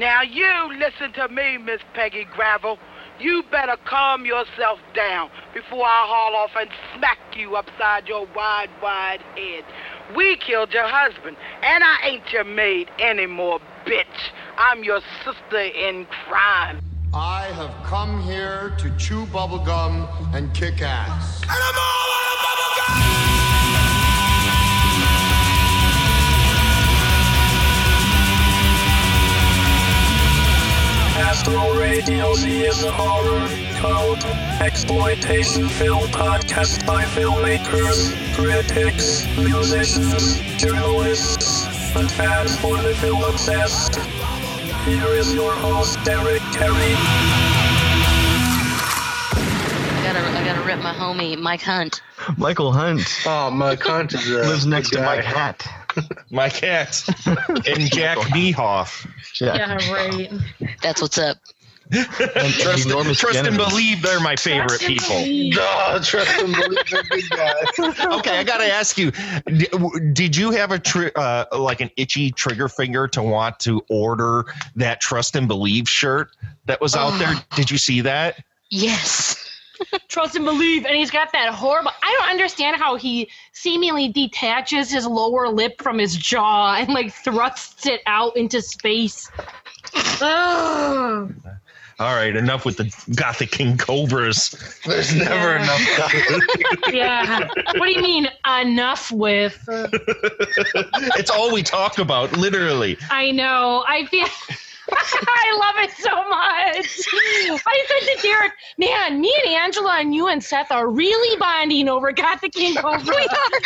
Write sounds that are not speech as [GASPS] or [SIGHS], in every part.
Now you listen to me, Miss Peggy Gravel. You better calm yourself down before I haul off and smack you upside your wide, wide head. We killed your husband, and I ain't your maid anymore, bitch. I'm your sister in crime. I have come here to chew bubblegum and kick ass. And I'm all out of bubblegum! Astro Radio Z is a horror, cult, exploitation film podcast by filmmakers, critics, musicians, journalists, and fans for the film obsessed. Here is your host, Derek Terry. I gotta, I gotta rip my homie Mike Hunt. Michael Hunt Oh, Mike Hunt is uh, lives next to good Mike guy. Hat. [LAUGHS] My cat [LAUGHS] and Jack Behoff. Yeah. right. That's what's up. Trust, enormous trust and believe they're my favorite people. Oh, trust and believe they're good guys. [LAUGHS] Okay, I gotta ask you: d- w- Did you have a tri- uh, like an itchy trigger finger to want to order that "Trust and Believe" shirt that was out there? Did you see that? Yes. Trust and believe. And he's got that horrible. I don't understand how he seemingly detaches his lower lip from his jaw and like thrusts it out into space. Ugh. All right, enough with the Gothic King Cobras. There's never Yeah. enough. Yeah. What do you mean enough with? It's all we talk about, literally. I know. I feel. [LAUGHS] I love it so much. I said to Derek, man, me and Angela and you and Seth are really bonding over Gothic King [LAUGHS] Cobra. We are.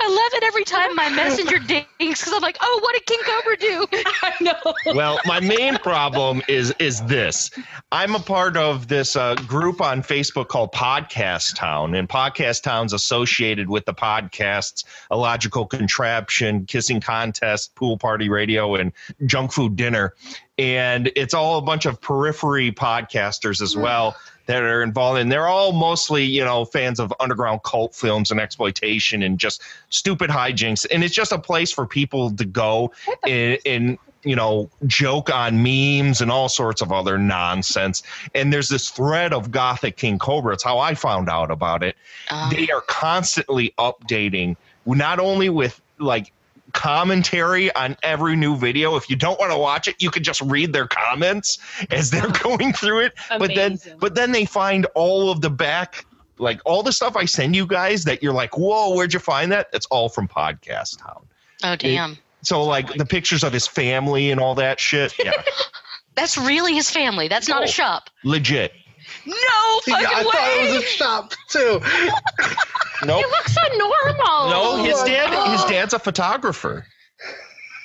I love it every time my messenger dings because I'm like, oh, what did King Cobra do? [LAUGHS] I know. Well, my main problem is is this. I'm a part of this uh, group on Facebook called Podcast Town, and Podcast Town's associated with the podcasts Illogical Contraption, Kissing Contest, Pool Party Radio, and Junk Food Dinner. And it's all a bunch of periphery podcasters as well that are involved. And they're all mostly you know fans of underground cult films and exploitation and just stupid hijinks. And it's just a place for people to go and, and you know joke on memes and all sorts of other nonsense. And there's this thread of gothic king cobra. It's how i found out about it. Um, they are constantly updating not only with like commentary on every new video if you don't want to watch it you can just read their comments as they're [LAUGHS] going through it but then but then they find all of the back like all the stuff i send you guys that you're like whoa where'd you find that it's all from podcast town oh, damn. so like the pictures of his family and all that shit yeah [LAUGHS] That's really his family. That's not Oh. a shop. legit No Yeah, fucking I thought it was a shop too. nope It looks so normal. no his oh my dad his dad's a photographer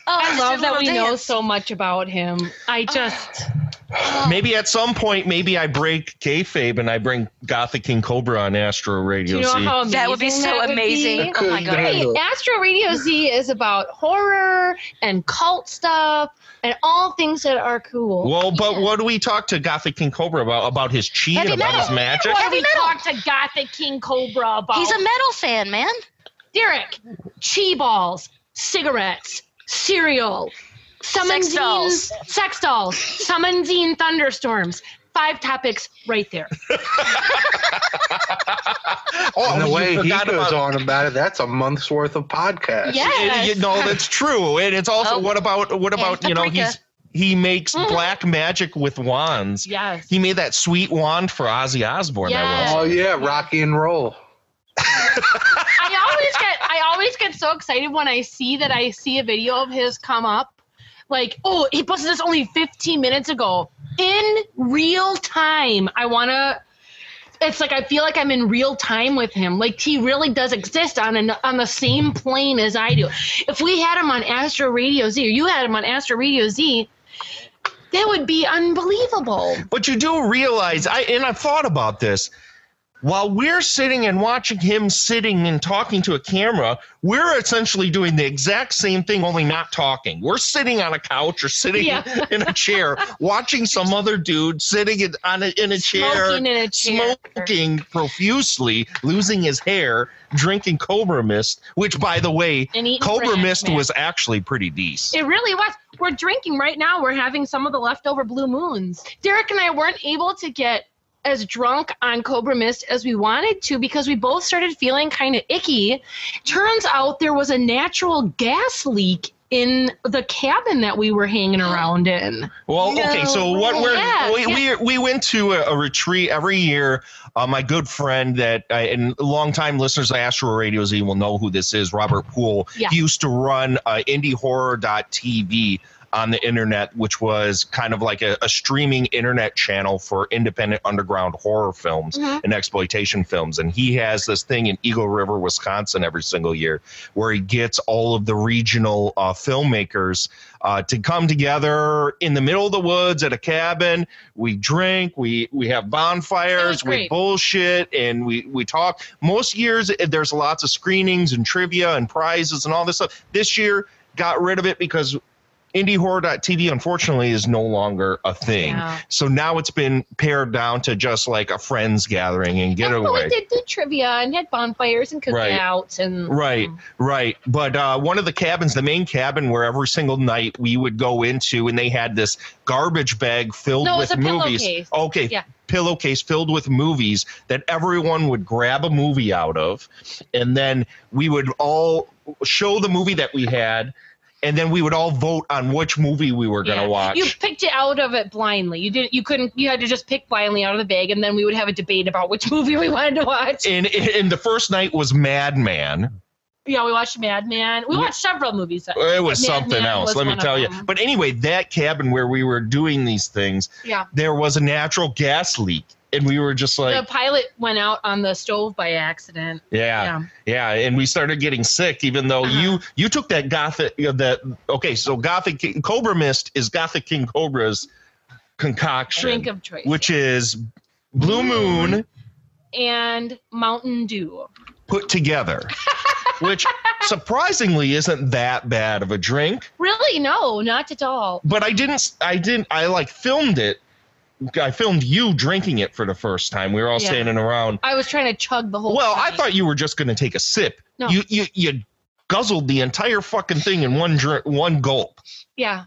Oh, I love that we little know so much about him. I just. [SIGHS] maybe at some point maybe i break kayfabe and i bring gothic king cobra on astro Do radio you know Z. how amazing That would be so would amazing. Oh be? Oh my god. Hey. Astro Radio Z is about horror and cult stuff and all things that are cool. well but Yeah. what do we talk to gothic king cobra about about his chi and Heavy about his magic what do Heavy we metal. talk to Gothic King Cobra about? He's a metal fan, man. Derek, chi balls, cigarettes, cereal, summon Sex dolls. zines- sex dolls, summon zine thunderstorms. Five topics right there. [LAUGHS] oh And the way he goes about- on about it, that's a month's worth of podcast. Yes. you know [LAUGHS] that's true and it's also Oh. what about what about you know he's he makes Mhm. black magic with wands Yes. he made that sweet wand for ozzy osbourne Yes. that Oh yeah, Rocky and roll. I always get I always get so excited when I see that I see a video of his come up. Like, oh, he posted this only 15 minutes ago. In real time. I wanna it's like I feel like I'm in real time with him. Like he really does exist on an, on the same plane as I do. If we had him on Astro Radio Z, or you had him on Astro Radio Z, that would be unbelievable. But you do realize, I and I've thought about this. While we're sitting and watching him sitting and talking to a camera, we're essentially doing the exact same thing, only not talking. We're sitting on a couch or sitting Yeah. in a chair, watching some other dude sitting in, on a, in a chair, Smoking in a chair. smoking profusely, losing his hair, drinking Cobra Mist, which, by the way, Cobra Mist Man. was actually pretty decent. It really was. We're drinking right now. We're having some of the leftover blue moons. Derek and I weren't able to get as drunk on Cobra Mist as we wanted to because we both started feeling kind of icky. Turns out there was a natural gas leak in the cabin that we were hanging [GASPS] around in. Well, okay, so what we're Yeah, we, we we went to a, a retreat every year. Uh, my good friend that uh, and longtime listeners of Astro Radio Z will know who this is, Robert Poole. Yeah. He used to run uh, IndieHorror.tv on the internet, which was kind of like a, a streaming internet channel for independent underground horror films Mhm. and exploitation films. And he has this thing in Eagle River, Wisconsin, every single year, where he gets all of the regional uh, filmmakers uh, to come together in the middle of the woods at a cabin. We drink, we we have bonfires, we bullshit, and we we talk. Most years eh, there's lots of screenings and trivia and prizes and all this stuff. This year got rid of it because IndieHorror.tv unfortunately is no longer a thing. Yeah. So now it's been pared down to just like a friends gathering and getaway. we did do trivia and had bonfires and Right. cookouts and Right, right. But uh, one of the cabins, the main cabin where every single night we would go into, and they had this garbage bag filled No, with movies. pillowcase. Okay, Yeah. pillowcase filled with movies that everyone would grab a movie out of, and then we would all show the movie that we had. And then we would all vote on which movie we were going to Yeah. watch. You picked it out of it blindly. You didn't. You couldn't. You had to just pick blindly out of the bag, and then we would have a debate about which [LAUGHS] movie we wanted to watch. and, and the first night was Madman. Yeah, we watched Madman. We watched several movies. Uh, it was Mad something Men else, was let me tell you. But anyway, that cabin where we were doing these things, Yeah. there was a natural gas leak. And we were just like, the pilot went out on the stove by accident. yeah, yeah, and we started getting sick. Even though Uh-huh. you you took that gothic uh, that okay, so gothic King- Cobra Mist is Gothic King Cobra's concoction, Drink of choice. which is Blue Moon and Mountain Dew. put together, [LAUGHS] which surprisingly isn't that bad of a drink. Really? No, not at all. but I didn't. I didn't. I like filmed it. I filmed you drinking it for the first time. We were all Yeah. standing around. I was trying to chug the whole. Well, I thought you were just going to take a sip. No. You you you guzzled the entire fucking thing in one drink, one gulp. Yeah,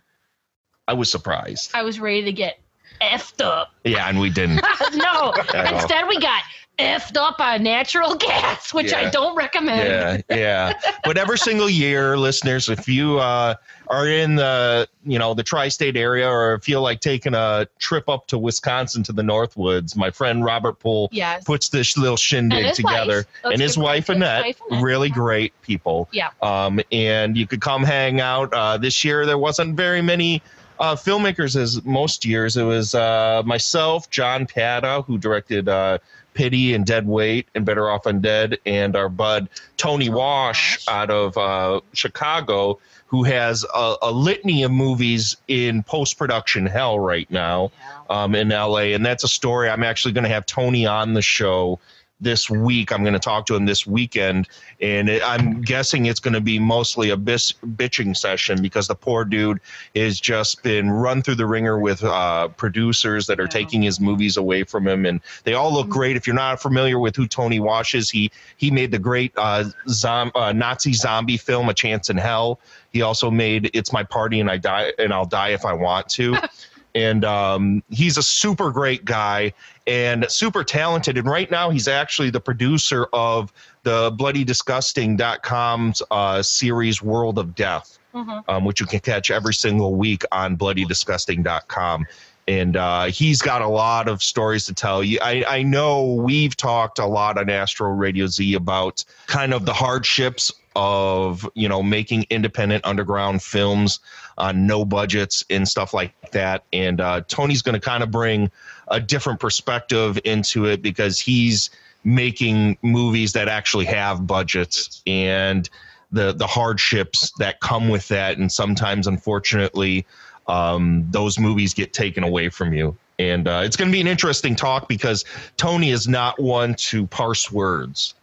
I was surprised. I was ready to get effed up. Yeah, and we didn't. [LAUGHS] no, instead we got effed up on natural [LAUGHS] gas, which I don't recommend. yeah, yeah. But every [LAUGHS] single year, listeners, if you uh, are in the you know the tri-state area or feel like taking a trip up to Wisconsin to the Northwoods, my friend Robert Poole Yes. puts this little shindig his together. And his wife his Annette, wife, Annette. really great people. Yeah. Um, and you could come hang out. Uh, this year there wasn't very many uh, filmmakers as most years. It was uh, myself, John Pata, who directed uh, Pity and Dead Weight and Better Off Undead, and our bud Tony Wash Wash. out of uh, Chicago, who has a, a litany of movies in post production hell right now um, in LA. And that's a story I'm actually going to have Tony on the show this week. I'm going to talk to him this weekend. And it, I'm guessing it's going to be mostly a bis- bitching session because the poor dude has just been run through the ringer with uh, producers that are Yeah. taking his movies away from him. And they all look great. If you're not familiar with who Tony Wash is, he, he made the great uh, zom- uh, Nazi zombie film, A Chance in Hell. He also made It's My Party and I Die and I'll Die If I Want to. [LAUGHS] and um, he's a super great guy and super talented. And right now, he's actually the producer of the BloodyDisgusting.com's uh, series World of Death, Mhm. um, which you can catch every single week on BloodyDisgusting.com. And uh, he's got a lot of stories to tell you. I, I know we've talked a lot on Astro Radio Z about kind of the hardships of you know making independent underground films on no budgets and stuff like that. And uh, Tony's going to kind of bring a different perspective into it because he's making movies that actually have budgets and the the hardships that come with that. And sometimes, unfortunately, um, those movies get taken away from you. And uh, it's going to be an interesting talk because Tony is not one to parse words.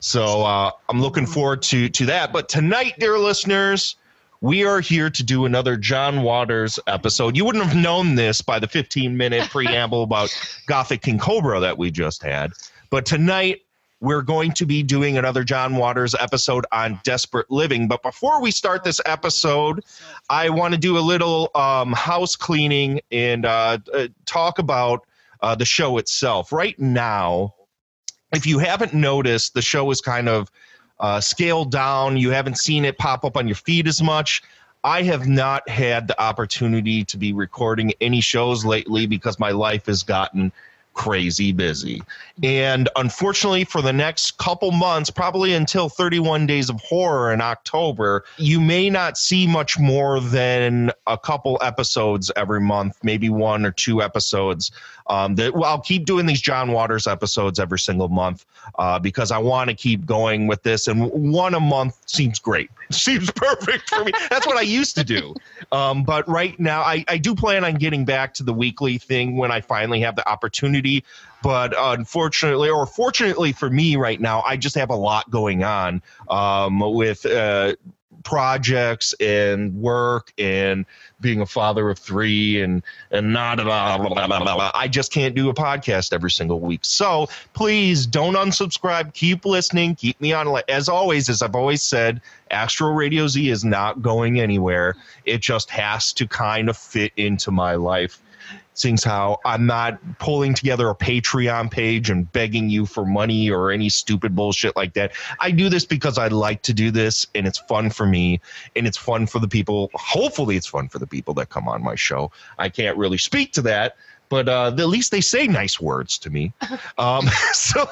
so uh, I'm looking forward to to that. But tonight, dear listeners, we are here to do another John Waters episode. You wouldn't have known this by the 15 minute [LAUGHS] preamble about Gothic King Cobra that we just had. But tonight, we're going to be doing another John Waters episode on desperate living. But before we start this episode, I want to do a little um, house cleaning and uh, uh, talk about uh, the show itself. Right now, if you haven't noticed, the show is kind of uh, scaled down. You haven't seen it pop up on your feed as much. I have not had the opportunity to be recording any shows lately because my life has gotten crazy busy. And unfortunately, for the next couple months, probably until 31 Days of Horror in October, you may not see much more than a couple episodes every month, maybe one or two episodes. Um, that well, I'll keep doing these John Waters episodes every single month uh, because I want to keep going with this, and one a month seems great. [LAUGHS] Seems perfect for me. That's what I used to do. Um, but right now, I, I do plan on getting back to the weekly thing when I finally have the opportunity. But unfortunately, or fortunately for me right now, I just have a lot going on um, with uh, projects and work and being a father of three and and not. I just can't do a podcast every single week. So please don't unsubscribe. Keep listening. Keep me on. As always, as I've always said, Astro Radio Z is not going anywhere. It just has to kind of fit into my life seeing how I'm not pulling together a Patreon page and begging you for money or any stupid bullshit like that. I do this because I like to do this and it's fun for me and it's fun for the people. Hopefully, it's fun for the people that come on my show. I can't really speak to that. But uh, at least they say nice words to me. [LAUGHS] Um, [LAUGHS] so,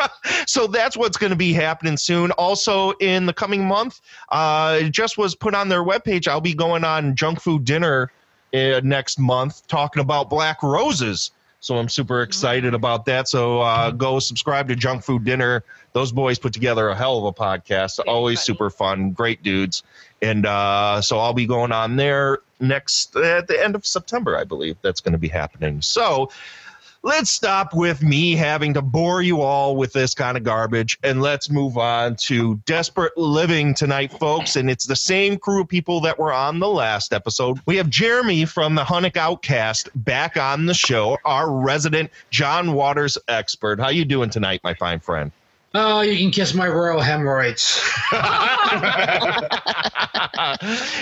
[LAUGHS] so that's what's going to be happening soon. Also, in the coming month, uh, it just was put on their webpage. I'll be going on junk food dinner uh, next month talking about black roses. So I'm super excited about that. So uh, go subscribe to Junk Food Dinner. Those boys put together a hell of a podcast. Always super fun, great dudes. And uh, so I'll be going on there next at the end of September, I believe. That's going to be happening. So let's stop with me having to bore you all with this kind of garbage and let's move on to desperate living tonight folks. And it's the same crew of people that were on the last episode. We have jeremy from the hunnick outcast back on the show our resident john waters expert. How you doing tonight my fine friend? Oh, you can kiss my royal hemorrhoids. [LAUGHS]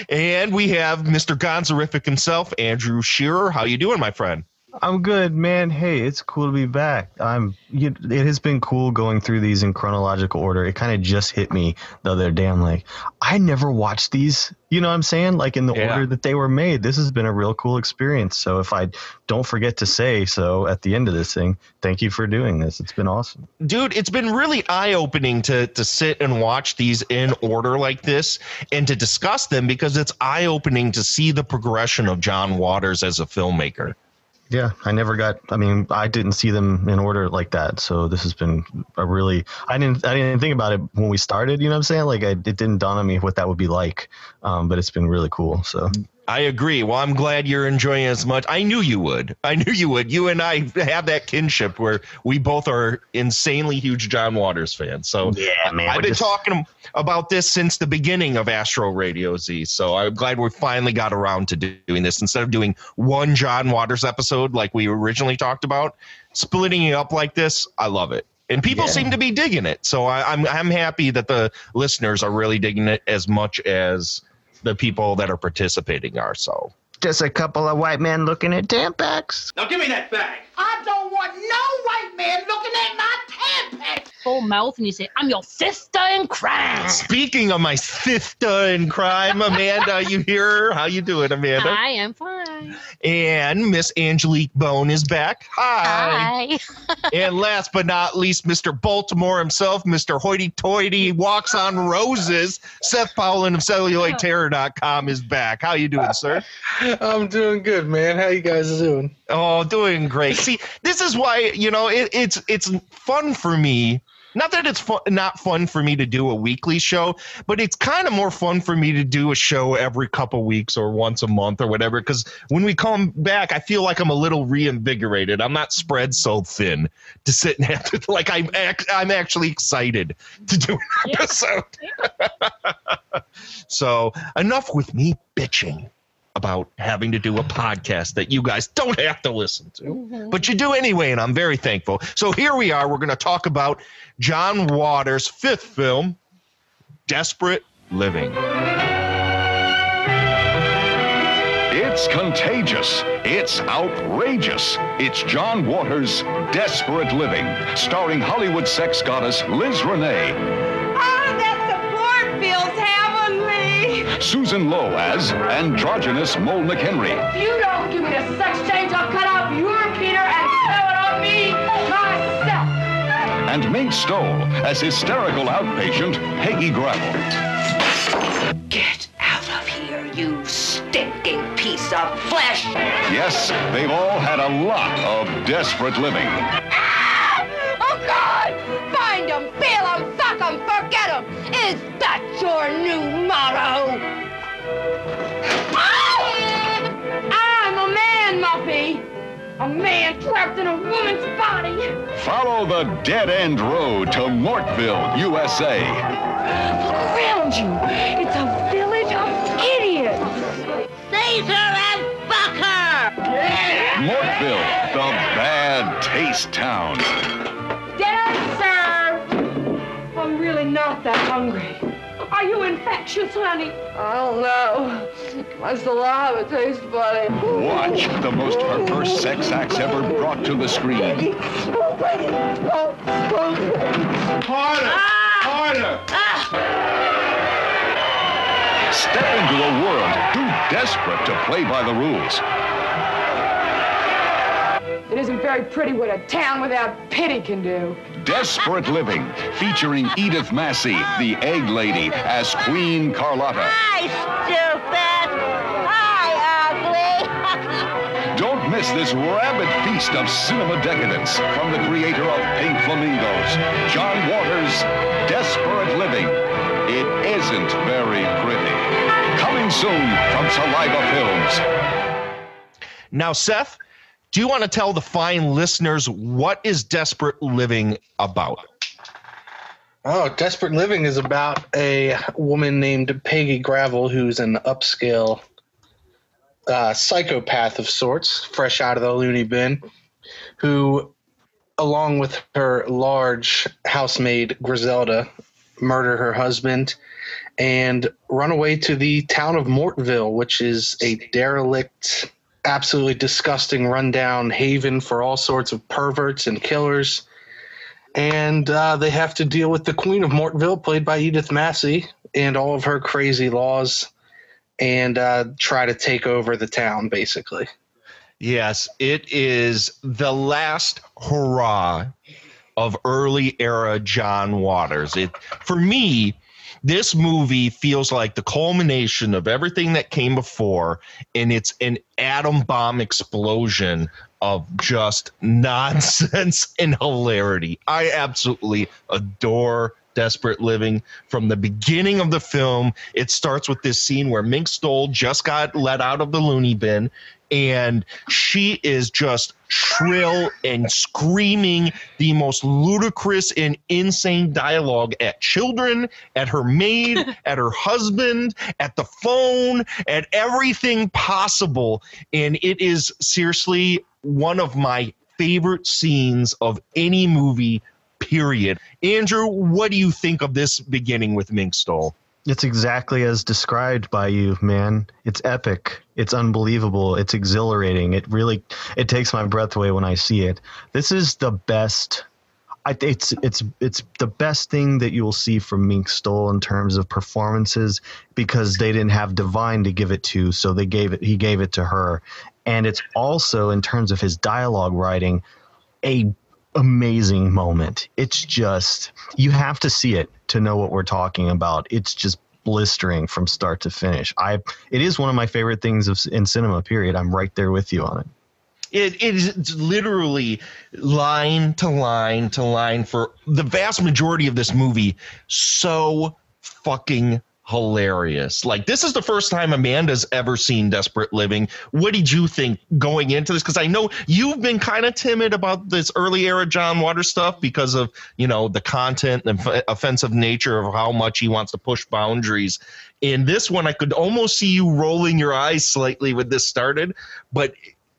and we have mr gonzorific himself andrew shearer. How you doing my friend I'm good, man. Hey, it's cool to be back. I'm. You, it has been cool going through these in chronological order. It kind of just hit me the other day. I'm like, I never watched these. You know what I'm saying? Like in the Yeah. order that they were made. This has been a real cool experience. So if I don't forget to say so at the end of this thing, thank you for doing this. It's been awesome. dude it's been really eye-opening to to sit and watch these in order like this and to discuss them because it's eye-opening to see the progression of john waters as a filmmaker Yeah, I never got. I mean, I didn't see them in order like that. So this has been a really. I didn't. I didn't think about it when we started. You know what I'm saying? Like, I, it didn't dawn on me what that would be like. Um, but it's been really cool. So I agree. Well, I'm glad you're enjoying it as much. I knew you would. I [LAUGHS] knew you would. You and I have that kinship where we both are insanely huge John Waters fans. So yeah, man. I've been just- talking about this since the beginning of Astro Radio Z. So I'm glad we finally got around to doing this instead of doing one John Waters episode like we originally talked about. Splitting it up like this, I love it. And people Yeah. seem to be digging it. So I, I'm I'm happy that the listeners are really digging it as much as the people that are participating are. So just a couple of white men looking at Tampax. Now give me that bag. I don't want no white man looking at my tampons. Full mouth, and you say, "I'm your sister in crime." speaking of my sister in crime, Amanda, you hear her? How you doing, Amanda? I am fine. [LAUGHS] And Miss Angelique Bone is back. Hi. Hi. [LAUGHS] and last but not least, Mr. Baltimore himself, Mr. Hoity Toity, walks on roses. Seth Powlin of CelluloidTerror.com is back. How you doing, sir? [LAUGHS] I'm doing good, man. How you guys doing? Oh, doing great. See, this is why you know it, it's it's fun for me Not that it's fun, not fun for me to do a weekly show, but it's kind of more fun for me to do a show every couple weeks or once a month or whatever. Because when we come back, I feel like I'm a little reinvigorated. I'm not spread so thin to sit and have to like I'm ac- I'm actually excited to do an episode. [LAUGHS] so enough with me bitching about having to do a podcast that you guys don't have to listen to, mm-hmm. but you do anyway, and I'm very thankful. So here we are. We're going to talk about John Waters' fifth film, Desperate Living. It's contagious. It's outrageous. It's John Waters' Desperate Living, starring Hollywood sex goddess Liz Renay, Oh, that support feels heavenly. Susan Lowe as androgynous Mole McHenry, If you don't give me the sex change, I'll cut out your Peter and throw it on me myself. and Mink Stole as hysterical outpatient Peggy Gravel. Get out of here, you stinking piece of flesh. Yes, they've all had a lot of desperate living. Oh, God! Find 'em, feel 'em, fuck 'em, forget 'em. Is that your new motto? Ah! I'm a man, Muffy. A man trapped in a woman's body. Follow the dead end road to Mortville, USA. Look around you. It's a village of idiots. Seize her and fuck her. Mortville, the bad taste town. Dinner served. I'm really not that hungry. Are you infectious, honey? I don't know. My saliva tastes funny. Watch the most perverse sex acts ever brought to the screen. Harder! Ah! Harder! Step into a world too desperate to play by the rules. It isn't very pretty what a town without pity can do. Desperate Living, featuring Edith Massey, the Egg Lady, as Queen Carlotta. Hi, stupid! Hi, ugly! [LAUGHS] Don't miss this rabid feast of cinema decadence from the creator of Pink Flamingos, John Waters' Desperate Living. It isn't very pretty. Coming soon from Saliva Films. Now, Seth, do you want to tell the fine listeners what is Desperate Living about? Oh, Desperate Living is about a woman named Peggy Gravel who's an upscale uh, psychopath of sorts, fresh out of the loony bin, who, along with her large housemaid Griselda, murder her husband and run away to the town of Mortville, which is a derelict, absolutely disgusting, rundown haven for all sorts of perverts and killers. And uh, they have to deal with the Queen of Mortville, played by Edith Massey, and all of her crazy laws, and uh, try to take over the town, basically. Yes, it is the last hurrah of early era John Waters. It for me, this movie feels like the culmination of everything that came before, and it's an atom bomb explosion of just nonsense [LAUGHS] and hilarity. I absolutely adore Desperate Living from the beginning of the film. It starts with this scene where Mink Stole just got let out of the loony bin and she is just shrill and screaming the most ludicrous and insane dialogue at children, at her maid, [LAUGHS] at her husband, at the phone, at everything possible. And it is seriously one of my favorite scenes of any movie, period. Andrew, what do you think of this beginning with Mink Stole? It's exactly as described by you, man. It's epic. It's unbelievable. It's exhilarating. It really it takes my breath away when I see it. This is the best I, it's it's it's the best thing that you will see from Mink Stole in terms of performances because they didn't have Divine to give it to, so they gave it he gave it to her, and it's also in terms of his dialogue writing, a amazing moment. It's just you have to see it to know what we're talking about. It's just blistering from start to finish. I it is one of my favorite things of in cinema. Period. I'm right there with you on it. It, it is literally line to line to line for the vast majority of this movie. So fucking hilarious. Like this is the first time Amanda's ever seen Desperate Living. What did you think going into this? Because I know you've been kind of timid about this early era John Waters stuff because of you know the content and f- offensive nature of how much he wants to push boundaries. In this one, I could almost see you rolling your eyes slightly when this started. But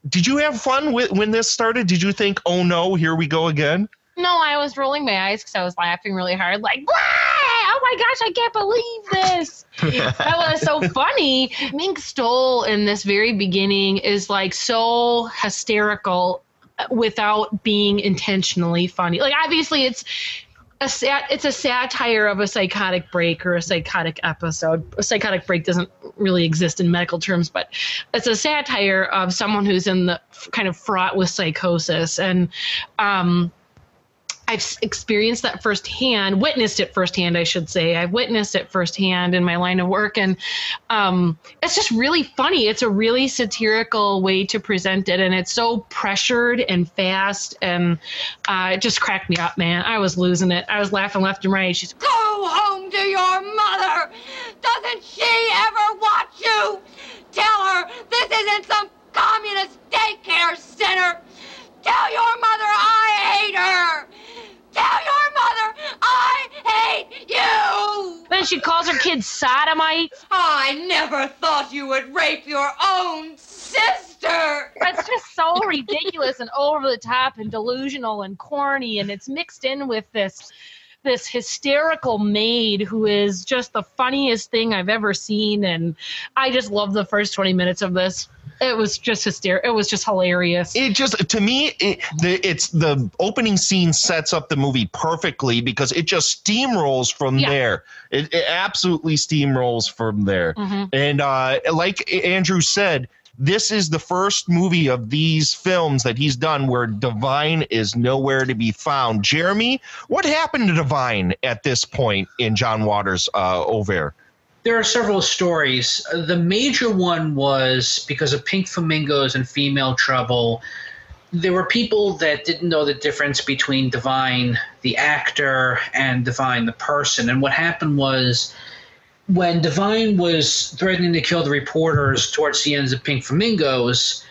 did you have fun with, when this started? Did you think, oh no, here we go again? No, I was rolling my eyes because I was laughing really hard, like, "Wah! Oh my gosh, I can't believe this. [LAUGHS] that was so funny. Mink Stole in this very beginning is like so hysterical without being intentionally funny. Like, obviously, it's. A sat- it's a satire of a psychotic break or a psychotic episode. A psychotic break doesn't really exist in medical terms, but it's a satire of someone who's in the kind of fraught with psychosis. And um, I've experienced that firsthand, witnessed it firsthand, I should say. I've witnessed it firsthand in my line of work, and um, it's just really funny. It's a really satirical way to present it, and it's so pressured and fast, and uh, it just cracked me up, man. I was losing it. I was laughing left and right. She's Go home to your mother. Doesn't she ever watch you? Tell her this isn't some communist daycare center. Tell your mother I hate her. Tell your mother I hate you. then she calls her kid sodomite. I never thought you would rape your own sister. That's just so ridiculous and over the top and delusional and corny, and it's mixed in with this this hysterical maid who is just the funniest thing I've ever seen, and I just love the first twenty minutes of this. It was just hysterical. It was just hilarious. It just to me, it, the, it's the opening scene sets up the movie perfectly because it just steamrolls from Yeah. there. It, it absolutely steamrolls from there. Mhm. And uh, like Andrew said, this is the first movie of these films that he's done where Divine is nowhere to be found. Jeremy, what happened to Divine at this point in John Waters' uh, oeuvre? There are several stories. The major one was because of Pink Flamingos and Female Trouble. There were people that didn't know the difference between Divine, the actor, and Divine, the person. And what happened was when Divine was threatening to kill the reporters towards the ends of Pink Flamingos,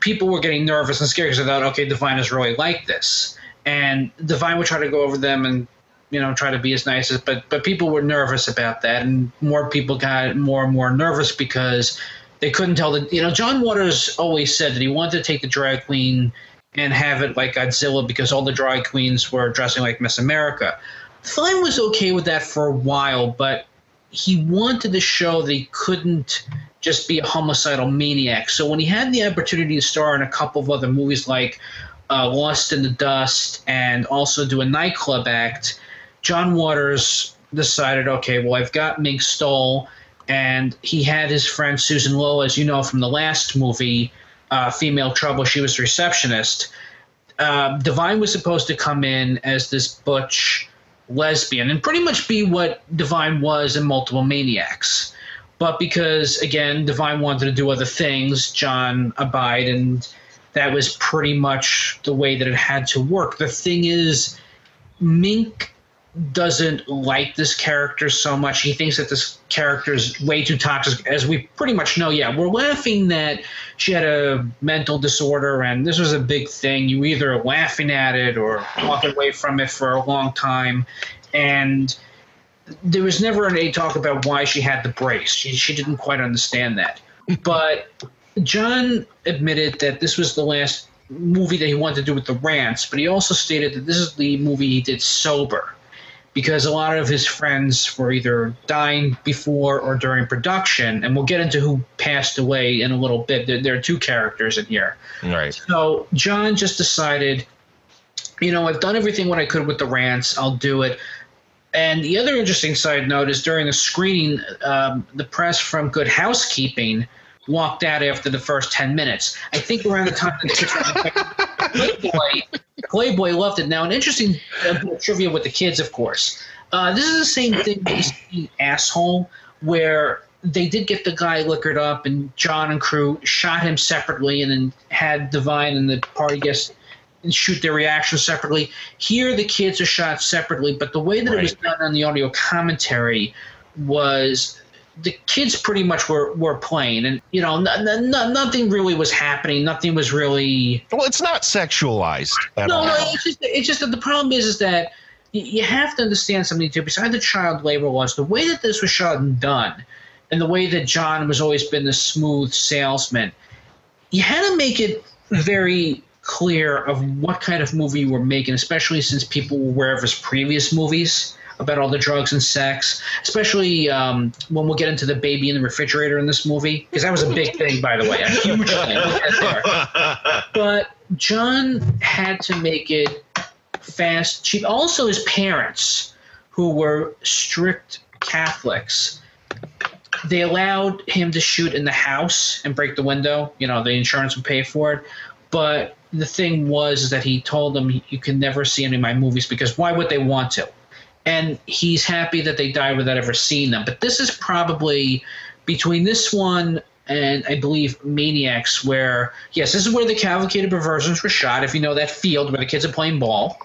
people were getting nervous and scared because they thought, okay, Divine is really like this. And Divine would try to go over them and you know try to be as nice as but but people were nervous about that and more people got more and more nervous because they couldn't tell the you know John Waters always said that he wanted to take the drag queen and have it like Godzilla because all the drag queens were dressing like Miss America. Fine was okay with that for a while, but he wanted to show that he couldn't just be a homicidal maniac. So when he had the opportunity to star in a couple of other movies like uh, Lust in the Dust and also do a nightclub act, John Waters decided, okay, well, I've got Mink Stole, and he had his friend Susan Lowe, as you know from the last movie, uh, Female Trouble. She was receptionist. Uh, Divine was supposed to come in as this butch lesbian and pretty much be what Divine was in Multiple Maniacs. But because, again, Divine wanted to do other things, John abide, and that was pretty much the way that it had to work. The thing is, Mink doesn't like this character so much. He thinks that this character is way too toxic, as we pretty much know. Yeah, we're laughing that she had a mental disorder, and this was a big thing. You either laughing at it or walking away from it for a long time, and there was never any talk about why she had the brace. She she didn't quite understand that, [LAUGHS] but John admitted that this was the last movie that he wanted to do with the rants, but he also stated that this is the movie he did sober because a lot of his friends were either dying before or during production, and we'll get into who passed away in a little bit. There, there are two characters in here. Right. So John just decided, you know, I've done everything what I could with the rants. I'll do it. And the other interesting side note is during the screening, um, the press from Good Housekeeping walked out after the first 10 minutes. I think around the time that Playboy, Playboy loved it. Now, an interesting uh, trivia with the kids, of course. Uh, this is the same thing that you see Asshole, where they did get the guy liquored up, and John and crew shot him separately, and then had Divine and the party guests shoot their reactions separately. Here, the kids are shot separately, but the way that it was done on the audio commentary was the kids pretty much were, were playing, and you know, n- n- nothing really was happening. Nothing was really. Well, it's not sexualized at no, all. no, it's just it's just that the problem is is that you have to understand something too. Besides the child labor laws, the way that this was shot and done, and the way that John was always been the smooth salesman, you had to make it very clear of what kind of movie you were making, especially since people were aware of his previous movies about all the drugs and sex, especially um, when we'll get into the baby in the refrigerator in this movie, because that was a big thing, by the way, a huge thing. [LAUGHS] But John had to make it fast, cheap. Also, his parents, who were strict Catholics, they allowed him to shoot in the house and break the window. You know, the insurance would pay for it. But the thing was that he told them you can never see any of my movies because why would they want to? And he's happy that they died without ever seeing them. But this is probably between this one and I believe Maniacs, where yes, this is where the cavalcade of perversions were shot. If you know that field where the kids are playing ball,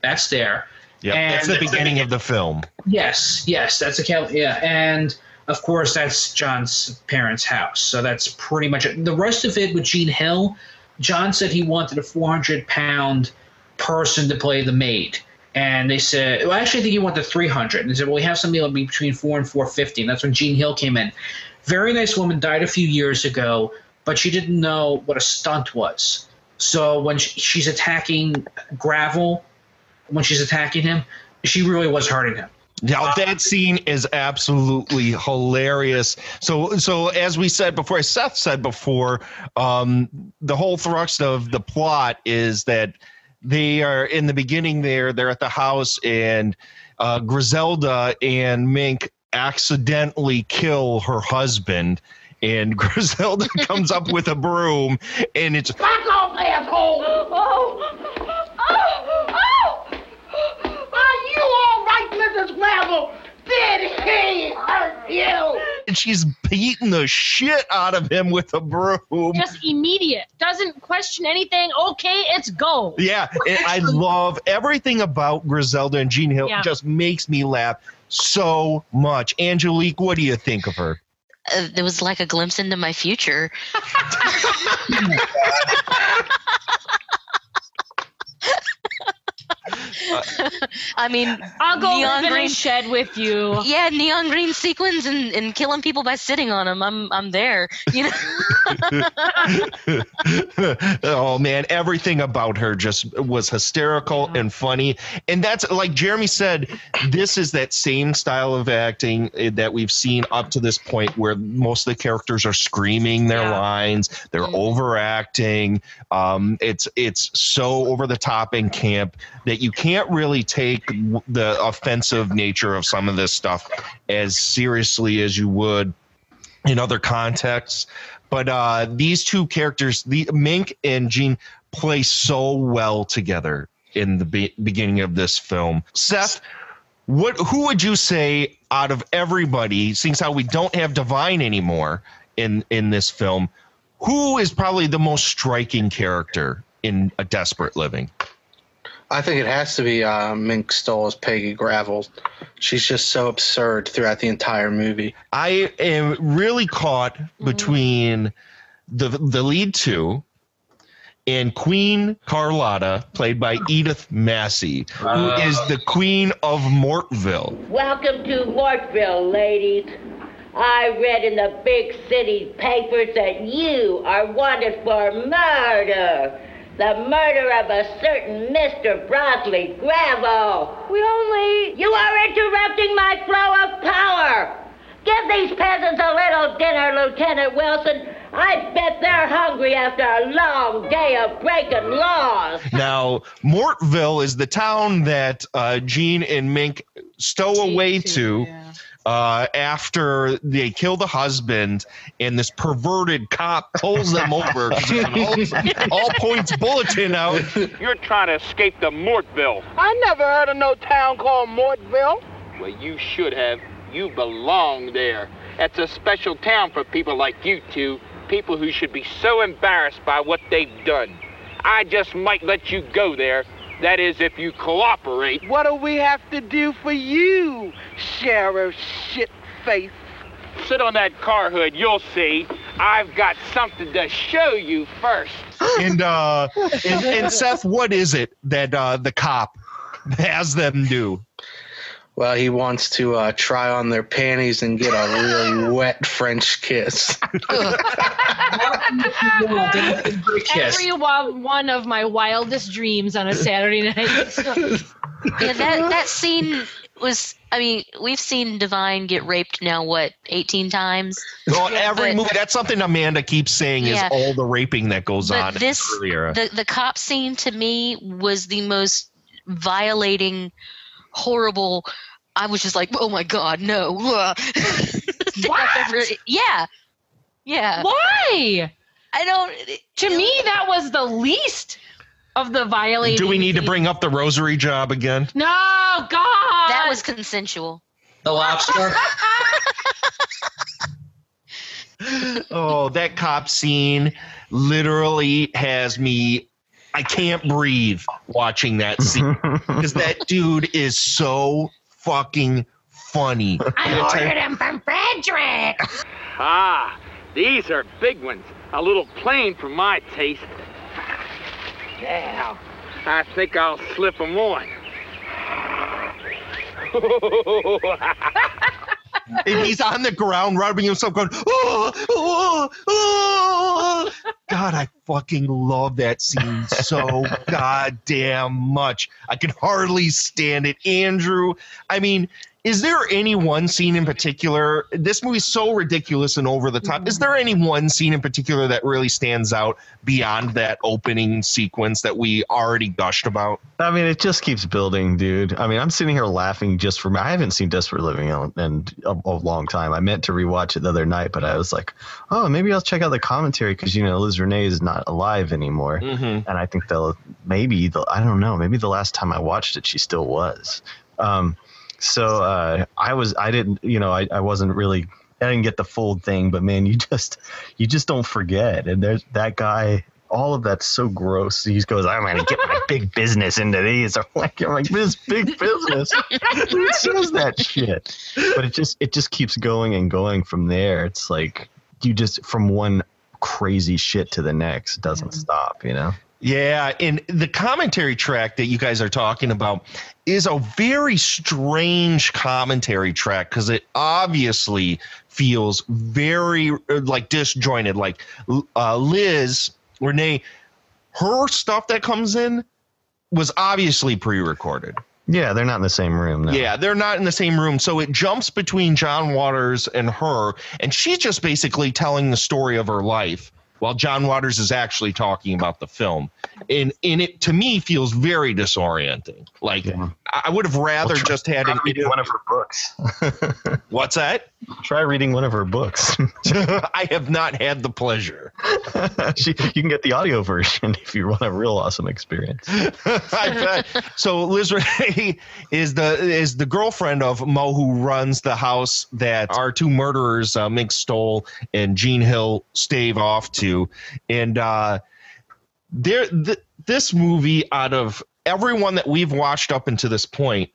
that's there. Yeah, that's the beginning of the film. Yes, yes, that's a cal- yeah, and of course that's John's parents' house. So that's pretty much it. The rest of it with Jean Hill, John said he wanted a 400 pound person to play the maid. And they said, well, actually, I think you he wanted 300. And they said, well, we have something that'll be between 4 and 450. And that's when Jean Hill came in. Very nice woman, died a few years ago, but she didn't know what a stunt was. So when she, she's attacking Gravel, when she's attacking him, she really was hurting him. Now that scene is absolutely hilarious. So, so as we said before, as Seth said before, um, the whole thrust of the plot is that they are in the beginning. There, they're at the house, and uh, Griselda and Mink accidentally kill her husband. And [LAUGHS] Griselda comes up with a broom, and it's Back off, asshole! Oh! Oh! Oh! Are you all right, Mrs. Gravel? Did he hurt you? and she's beating the shit out of him with a broom. Just immediate. Doesn't question anything. Okay, it's go. Yeah, and I [LAUGHS] love everything about Griselda and Jean Hill. Yeah. Just makes me laugh so much. Angelique, what do you think of her? Uh, it was like a glimpse into my future. [LAUGHS] [LAUGHS] [LAUGHS] I mean, I'll go neon live in green a shed with you. Yeah, neon green sequins and, and killing people by sitting on them. I'm I'm there. You know. [LAUGHS] oh man, everything about her just was hysterical and funny. And that's like Jeremy said, this is that same style of acting eh, that we've seen up to this point where most of the characters are screaming their lines, they're overacting. Um, it's it's so over the top and camp that you can't really take the offensive nature of some of this stuff as seriously as you would in other contexts. But uh, these two characters, the Mink and Jean, play so well together in the be- beginning of this film. Seth, what who would you say out of everybody, seeing how we don't have Divine anymore in in this film, who is probably the most striking character in A Desperate Living? I think it has to be uh, Mink Stole as Peggy Gravel. She's just so absurd throughout the entire movie. I am really caught between the the lead two and Queen Carlotta, played by [LAUGHS] Edith Massey, who is the Queen of Mortville. Welcome to Mortville, ladies. I read in the big city papers that you are wanted for murder. The murder of a certain Mr. Broadley Gravel. We only. You are interrupting my flow of power. Give these peasants a little dinner, Lieutenant Wilson. I bet they're hungry after a long day of breaking laws. [LAUGHS] Now, Mortville is the town that uh, Jean and Mink stow away to. Uh, after they kill the husband and this perverted cop pulls them over, [LAUGHS] all, all points bulletin out. You're trying to escape the Mortville. I never heard of no town called Mortville. Well, you should have. You belong there. It's a special town for people like you two, people who should be so embarrassed by what they've done. I just might let you go there. That is, if you cooperate. What do we have to do for you, Sheriff Shitface? Sit on that car hood, you'll see. I've got something to show you first. And uh, and, and [LAUGHS] Seth, what is it that uh, the cop [LAUGHS] has them do? Well, he wants to uh, try on their panties and get a really [LAUGHS] wet French kiss. [LAUGHS] Every one one of my wildest dreams on a Saturday night. [LAUGHS] Yeah, that that scene was. I mean, we've seen Divine get raped now. What, eighteen times? Well, every But- movie. That's something Amanda keeps saying Yeah. is all the raping that goes on. But in this, the the the cop scene to me was the most violating, horrible. I was just like, oh my god, no. [LAUGHS] What? yeah, yeah. Why? I don't. To me, that was the least of the violating. Do we need to bring up the rosary job again? No, God. That was consensual. The lobster. [LAUGHS] oh, that cop scene literally has me. I can't breathe watching that scene [LAUGHS] because that dude is so fucking funny. I ordered them from Frederick. Ah, these are big ones. A little plain for my taste. Now, I think I'll slip them on. [LAUGHS] [LAUGHS] and he's on the ground rubbing himself, going, oh, oh, oh. God, I fucking love that scene so goddamn much. I can hardly stand it. Andrew, I mean, is there any one scene in particular? This movie's so ridiculous and over the top. Is there any one scene in particular that really stands out beyond that opening sequence that we already gushed about? I mean, it just keeps building, dude. I mean, I'm sitting here laughing just from. I haven't seen Desperate Living in, in a, a long time. I meant to rewatch it the other night, but I was like, oh, maybe I'll check out the commentary because you know Liz Renay is not alive anymore, Mhm. and I think they'll maybe the I don't know maybe the last time I watched it she still was. Um, so uh, I was I didn't you know I, I wasn't really I didn't get the full thing, but man, you [LAUGHS] just you just don't forget. And there's that guy. All of that's so gross. He goes, "I'm gonna get my big business into these." [LAUGHS] I'm like, I'm like, this big business. [LAUGHS] Who says that shit? But it just it just keeps going and going from there. It's like you just from one crazy shit to the next. It doesn't stop. You know. Yeah, and the commentary track that you guys are talking about is a very strange commentary track because it obviously feels very uh, like disjointed. Like uh, Liz Renay, her stuff that comes in was obviously pre-recorded. Yeah, they're not in the same room. No. Yeah, they're not in the same room. So it jumps between John Waters and her, and she's just basically telling the story of her life while John Waters is actually talking about the film. And and it to me feels very disorienting. Like I I would have rather Well, try- just had try an reading one of her books. [LAUGHS] [LAUGHS] What's that? Try reading one of her books. [LAUGHS] I have not had the pleasure. she, you can get the audio version if you want a real awesome experience. I bet. So Liz Renay is the is the girlfriend of Mo, who runs the house that our two murderers, uh, Mink Stole and Jean Hill, stave off to, and uh, there th- this movie out of everyone that we've watched up until this point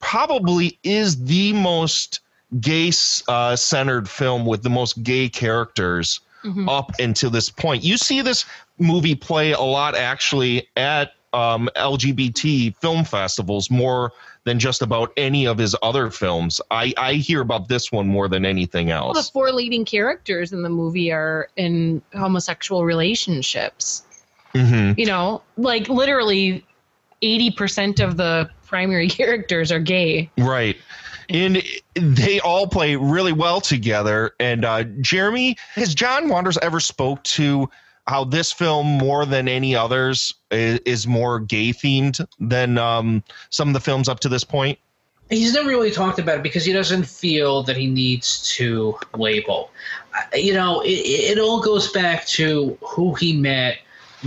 probably is the most gay uh, centered film with the most gay characters Mhm. up until this point. You see this movie play a lot actually at um, LGBT film festivals more than just about any of his other films. I, I hear about this one more than anything Well, the four leading characters in the movie are in homosexual relationships. hmm You know, like literally 80% of the primary [LAUGHS] characters are gay. Right. And they all play really well together. And uh, Jeremy, has John Waters ever spoke to how this film more than any others is, is more gay themed than um, some of the films up to this point? He's never really talked about it because he doesn't feel that he needs to label. Uh, You know, it, it all goes back to who he met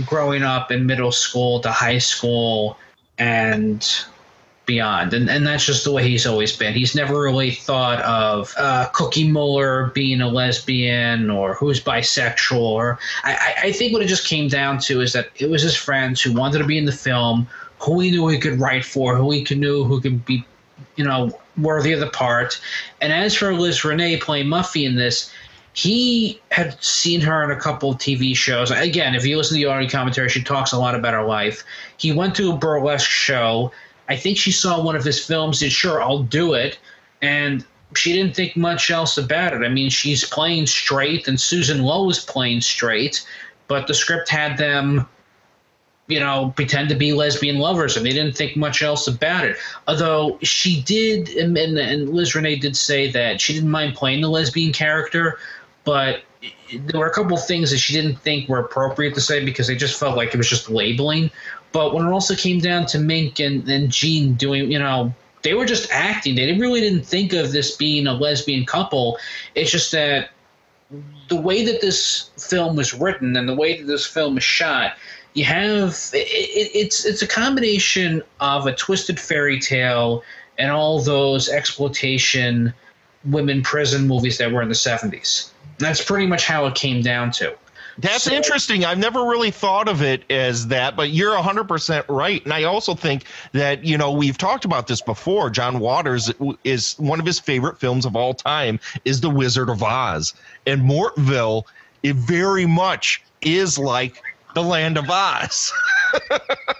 growing up in middle school to high school and beyond. And, and that's just the way he's always been. He's never really thought of uh, Cookie Mueller being a lesbian or who's bisexual. Or I, I- think what it just came down to is that it was his friends who wanted to be in the film, who he knew he could write for, who he knew who could be, you know, worthy of the part. And as for Liz Renay playing Muffy in this, he had seen her in a couple of TV shows. Again, if you listen to the audio commentary, she talks a lot about her life. He went to a burlesque show. I think she saw one of his films, said, Sure, I'll do it. And she didn't think much else about it. I mean, she's playing straight, and Susan Lowe is playing straight, but the script had them you know, pretend to be lesbian lovers, and they didn't think much else about it. Although she did, and, and, and Liz Renay did say that she didn't mind playing the lesbian character, but there were a couple things that she didn't think were appropriate to say because they just felt like it was just labeling. But when it also came down to Mink and, and Jean doing, you know, they were just acting. They really didn't think of this being a lesbian couple. it's just that the way that this film was written and the way that this film is shot, you have it, it, it's it's a combination of a twisted fairy tale and all those exploitation women prison movies that were in the 70s. That's pretty much how it came down to. That's interesting. I've never really thought of it as that, but you're 100% right. And I also think that, you know, we've talked about this before. John Waters is one of his favorite films of all time is The Wizard of Oz. And Mortville, it very much is like the land of Oz. [LAUGHS]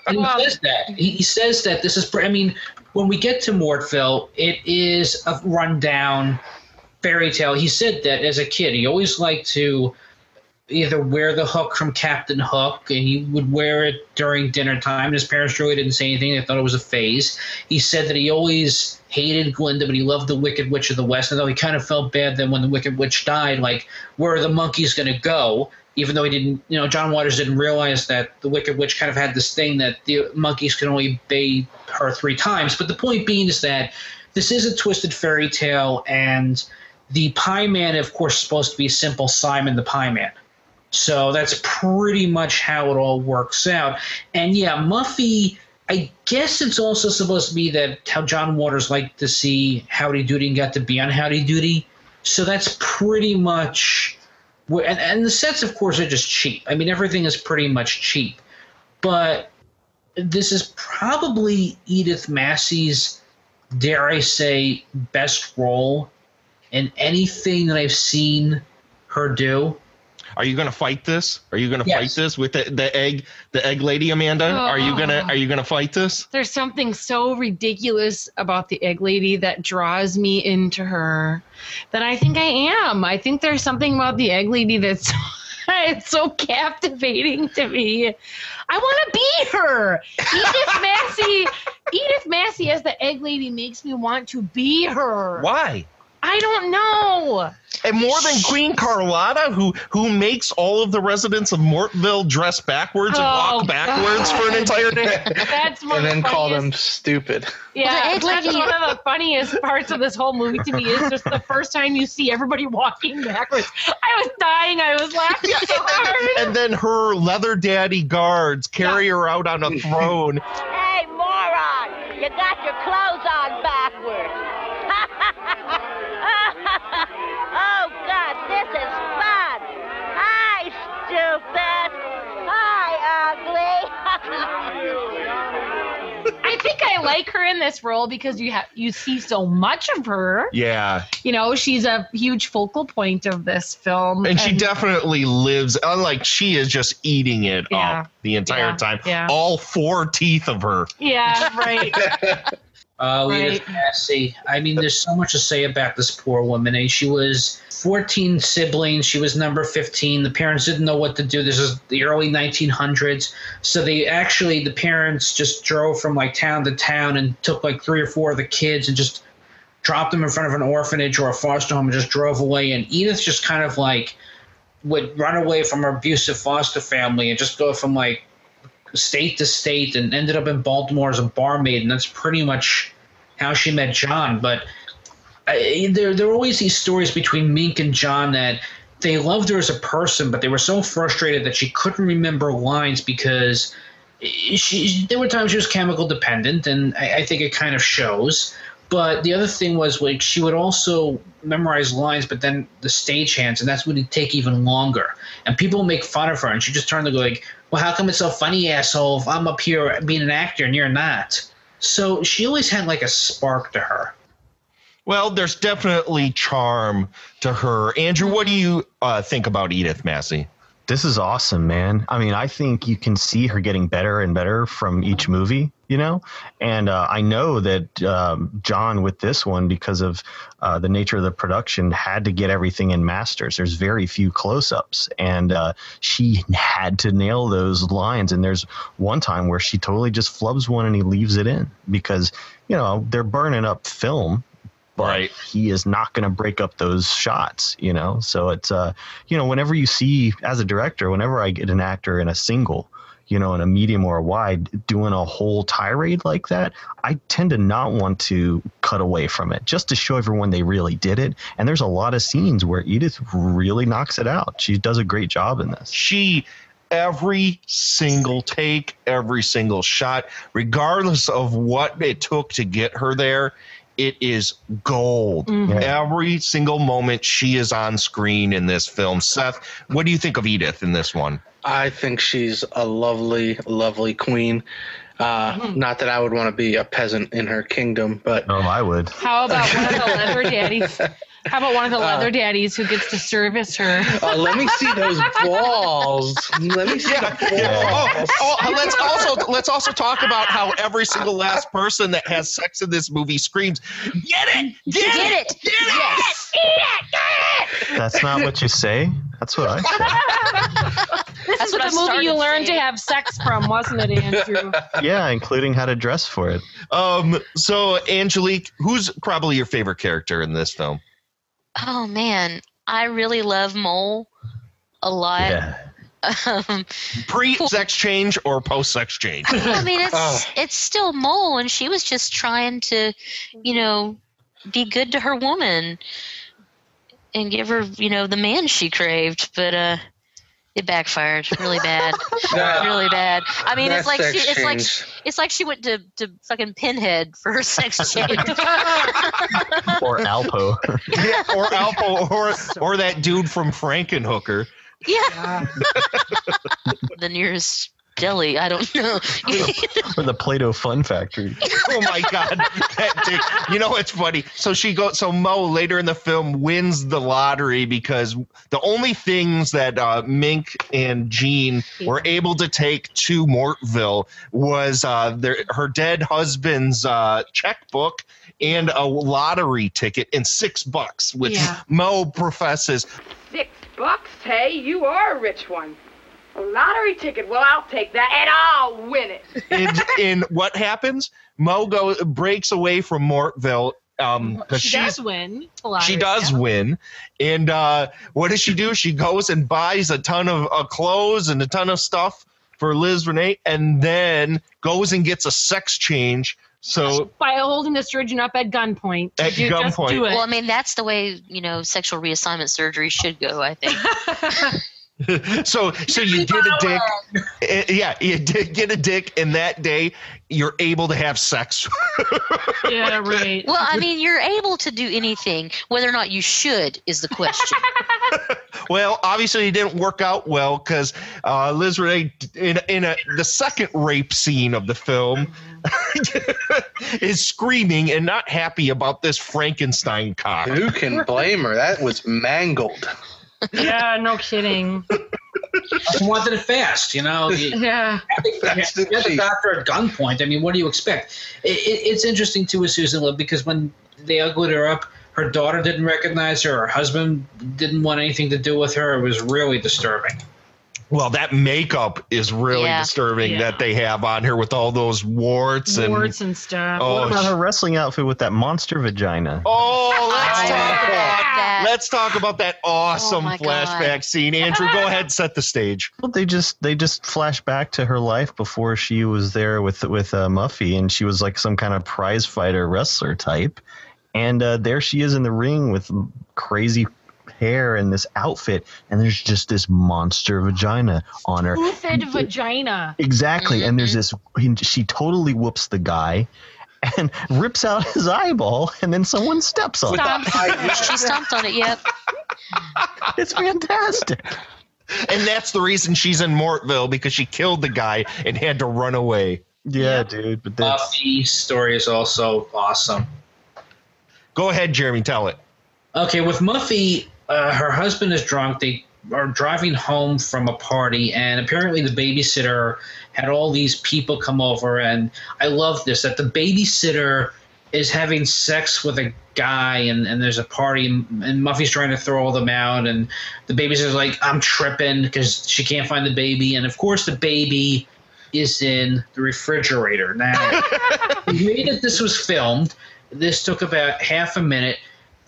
and he says that. He says that this is. I mean, when we get to Mortville, it is a rundown fairy tale. He said that as a kid, he always liked to either wear the hook from Captain Hook, and he would wear it during dinner time. And his parents really didn't say anything; they thought it was a phase. He said that he always hated Glinda, but he loved the Wicked Witch of the West. And though he kind of felt bad that when the Wicked Witch died, like where are the monkeys going to go? Even though he didn't, you know, John Waters didn't realize that the Wicked Witch kind of had this thing that the monkeys could only bathe her three times. But the point being is that this is a twisted fairy tale, and the Pie Man, of course, is supposed to be Simple Simon the Pie Man. So that's pretty much how it all works out. And yeah, Muffy, I guess it's also supposed to be that how John Waters liked to see Howdy Doody and got to be on Howdy Doody. So that's pretty much. And, and the sets, of course, are just cheap. I mean, everything is pretty much cheap. But this is probably Edith Massey's, dare I say, best role in anything that I've seen her do. Are you going to fight this? Are you going to fight this with the, the egg, the egg lady, Amanda? Are you gonna Oh. Are you gonna fight this? There's something so ridiculous about the egg lady that draws me into her that I think I am. I think there's something about the egg lady that's [LAUGHS] it's so captivating to me. I want to be her. Edith Massey, Edith Massey as the egg lady makes me want to be her. Why? I don't know. And more than Queen Carlotta, who who makes all of the residents of Mortville dress backwards and Oh, walk backwards for an entire day. [LAUGHS] That's one and then the call them stupid. Yeah, that's one of the funniest parts of this whole movie to me is just the first time you see everybody walking backwards. I was dying. I was laughing so [LAUGHS] hard. and then her leather daddy guards carry her out on a throne. Hey, moron! You got your clothes on backwards. This is fun. Hi, stupid. Hi, ugly. [LAUGHS] I think I like her in this role because you have you see so much of her. Yeah. You know, she's a huge focal point of this film. And she definitely lives, unlike she is just eating it Yeah. up the entire Yeah, time. yeah. All four teeth of her. Yeah, right. [LAUGHS] Uh, Edith Right. I mean, there's so much to say about this poor woman. And she was 14 siblings. She was number 15. The parents didn't know what to do. This is the early 1900s. So they actually, the parents just drove from like town to town and took like three or four of the kids and just dropped them in front of an orphanage or a foster home and just drove away. And Edith just kind of like would run away from her abusive foster family and just go from like state to state and ended up in Baltimore as a barmaid, and that's pretty much how she met John. But I, there, there were always these stories between Mink and John that they loved her as a person, but they were so frustrated that she couldn't remember lines because she there were times she was chemical dependent, and I, I think it kind of shows. But the other thing was like she would also memorize lines, but then the stage hands, and that's would take even longer. And people make fun of her, and she just turned to go like, "Well, how come it's so funny, asshole? If I'm up here being an actor and you're not." So she always had like a spark to her. Well, there's definitely charm to her. Andrew, what do you uh, think about Edith Massey? This is awesome, man. I mean, I think you can see her getting better and better from each movie, you know? And uh, I know that um, John, with this one, because of uh, the nature of the production, had to get everything in masters. There's very few close ups. And uh, she had to nail those lines. And there's one time where she totally just flubs one and he leaves it in because, you know, they're burning up film but he is not going to break up those shots you know so it's uh you know whenever you see as a director whenever i get an actor in a single you know in a medium or a wide doing a whole tirade like that i tend to not want to cut away from it just to show everyone they really did it and there's a lot of scenes where edith really knocks it out she does a great job in this She every single take, every single shot, regardless of what it took to get her there, it is gold. Mhm. Every single moment she is on screen in this film. Seth, what do you think of Edith in this one? I think she's a lovely, lovely queen. Uh, Not that I would want to be a peasant in her kingdom, but oh, I would. How about one of the leather daddies? [LAUGHS] How about one of the Uh, leather daddies who gets to service her? Oh, let me see those balls. Let me see the balls. Oh, oh, let's also let's also talk about how every single last person that has sex in this movie screams, "Get it! Get, it! Get it! Get it! Yes! that's not what you say that's what i say [LAUGHS] This That's is what I the movie you started learned to have sex from, wasn't it, Andrew? [LAUGHS] yeah including how to dress for it Um, so Angelique, who's probably your favorite character in this film? Oh man, I really love Mole a lot. yeah Um, Pre-sex change or post-sex change? I mean, it's Oh. [LAUGHS] it's still Mole, and she was just trying to, you know, be good to her woman and give her, you know, the man she craved. But uh, it backfired really bad, [LAUGHS] That- really bad. I mean, it's like she, sex it's like it's like she went to to fucking Pinhead for her sex [LAUGHS] change. [LAUGHS] or alpo yeah, or Alpo, or or that dude from Frankenhooker. yeah, the nearest deli. I don't know. [LAUGHS] or the play-doh fun factory Oh my god, [LAUGHS] that dude. You know what's funny? So she goes. So Mo later in the film wins the lottery because the only things that uh, Mink and Jean were able to take to Mortville was uh, their her dead husband's uh, checkbook and a lottery ticket and six bucks, which Yeah. Mo professes Six bucks, hey? You are a rich one. A lottery ticket. Well, I'll take that and I'll win it. and, and what happens? Mo go breaks away from Mortville um because she does win. a lot she does it. win and uh what does she do she goes and buys a ton of uh, clothes and a ton of stuff for liz renay and then goes and gets a sex change so By holding the surgeon up at gunpoint. At You just gunpoint. do it. Well, I mean, that's the way you know sexual reassignment surgery should go. I think. [LAUGHS] [LAUGHS] so so you get a dick eh, yeah you [LAUGHS] did get a dick and that day you're able to have sex [LAUGHS] yeah, right. Well, I mean, you're able to do anything. Whether or not you should is the question. Well, obviously it didn't work out well because uh, Liz Renay, in in a, the second rape scene of the film, is screaming and not happy about this Frankenstein cock. Who can blame her? That was mangled. Yeah, no kidding. She wanted it fast, you know. [LAUGHS] You- Yeah. Fast you and the doctor at gunpoint. I mean, what do you expect? It, it, it's interesting too with Susan Lowe because when they uglied her up, her daughter didn't recognize her. Her husband didn't want anything to do with her. It was really disturbing. Well, that makeup is really Yeah. disturbing Yeah. that they have on her with all those warts and. Warts and stuff. Oh, what about her wrestling outfit with that monster vagina Oh, let's Oh, talk about that. let's talk about that awesome my flashback God. scene. Andrew, go ahead, and set the stage. Well, they just they just flash back to her life before she was there with with uh, Muffy, and she was like some kind of prize fighter wrestler type, and uh, there she is in the ring with crazy hair and this outfit, and there's just this monster vagina on her. Toothed vagina. Exactly, and there's mm-hmm. this. She totally whoops the guy. And [LAUGHS] rips out his eyeball, and then someone steps on it. she stomped on it. Yep. [LAUGHS] It's fantastic. And that's the reason she's in Mortville because she killed the guy and had to run away. Yeah, dude. But that's Muffy's story is also awesome. Go ahead, Jeremy. Tell it. Okay, with Muffy, uh, her husband is drunk. They are driving home from a party, and apparently the babysitter had all these people come over. And I love this that the babysitter is having sex with a guy, and, and there's a party, and, and Muffy's trying to throw all them out, and the babysitter's like, I'm tripping because she can't find the baby. And of course, the baby is in the refrigerator. Now, [LAUGHS] the way that this was filmed, this took about half a minute.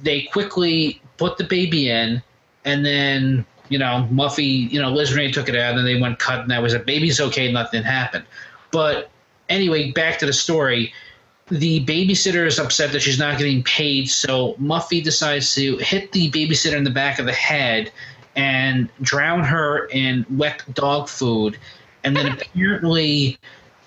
They quickly put the baby in, and then you know Muffy, you know Liz Renay took it out, and then they went cut, and that was it. Baby's okay, nothing happened. But anyway, back to the story. The babysitter is upset that she's not getting paid, so Muffy decides to hit the babysitter in the back of the head and drown her in wet dog food. And then [LAUGHS] apparently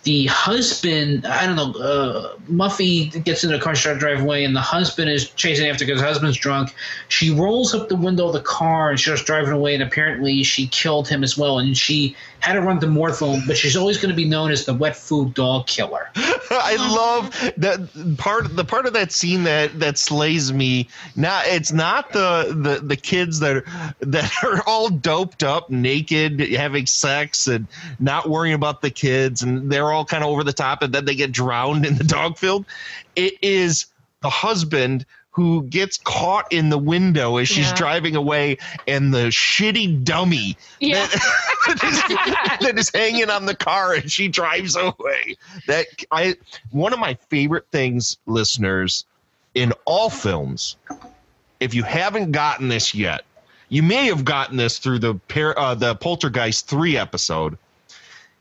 the husband, I don't know, uh, Muffy gets in the car, starts driving away, and the husband is chasing after because husband's drunk. She rolls up the window of the car and starts driving away, and apparently she killed him as well. And she had to run to Mortville, but she's always going to be known as the wet food dog killer. [LAUGHS] I love that part. The part of that scene that that slays me. Now it's not the the the kids that are, that [LAUGHS] are all doped up, naked, having sex, and not worrying about the kids, and they're all kind of over the top, and then they get drowned in the dog field. It is the husband who gets caught in the window as she's Yeah. driving away, and the shitty dummy Yeah. that, [LAUGHS] is, that is hanging on the car and she drives away. That I one of my favorite things, listeners, in all films. If you haven't gotten this yet, you may have gotten this through the pair, uh, the Poltergeist three episode.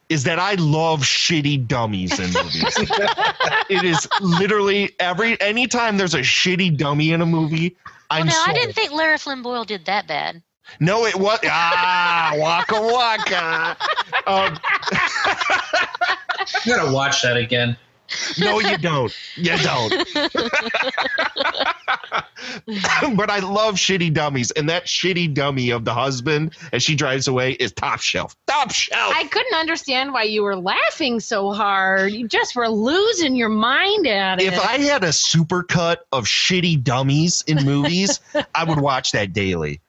Is that I love shitty dummies in movies. [LAUGHS] it is literally every anytime there's a shitty dummy in a movie. Well, I'm now I didn't think Lara Flynn Boyle did that bad. No, it was ah waka waka. [LAUGHS] Um, [LAUGHS] You gotta watch that again. No, you don't. You don't. [LAUGHS] but I love shitty dummies, and that shitty dummy of the husband as she drives away is top shelf. Top shelf. I couldn't understand why you were laughing so hard. You just were losing your mind at it. If I had a super cut of shitty dummies in movies, [LAUGHS] I would watch that daily.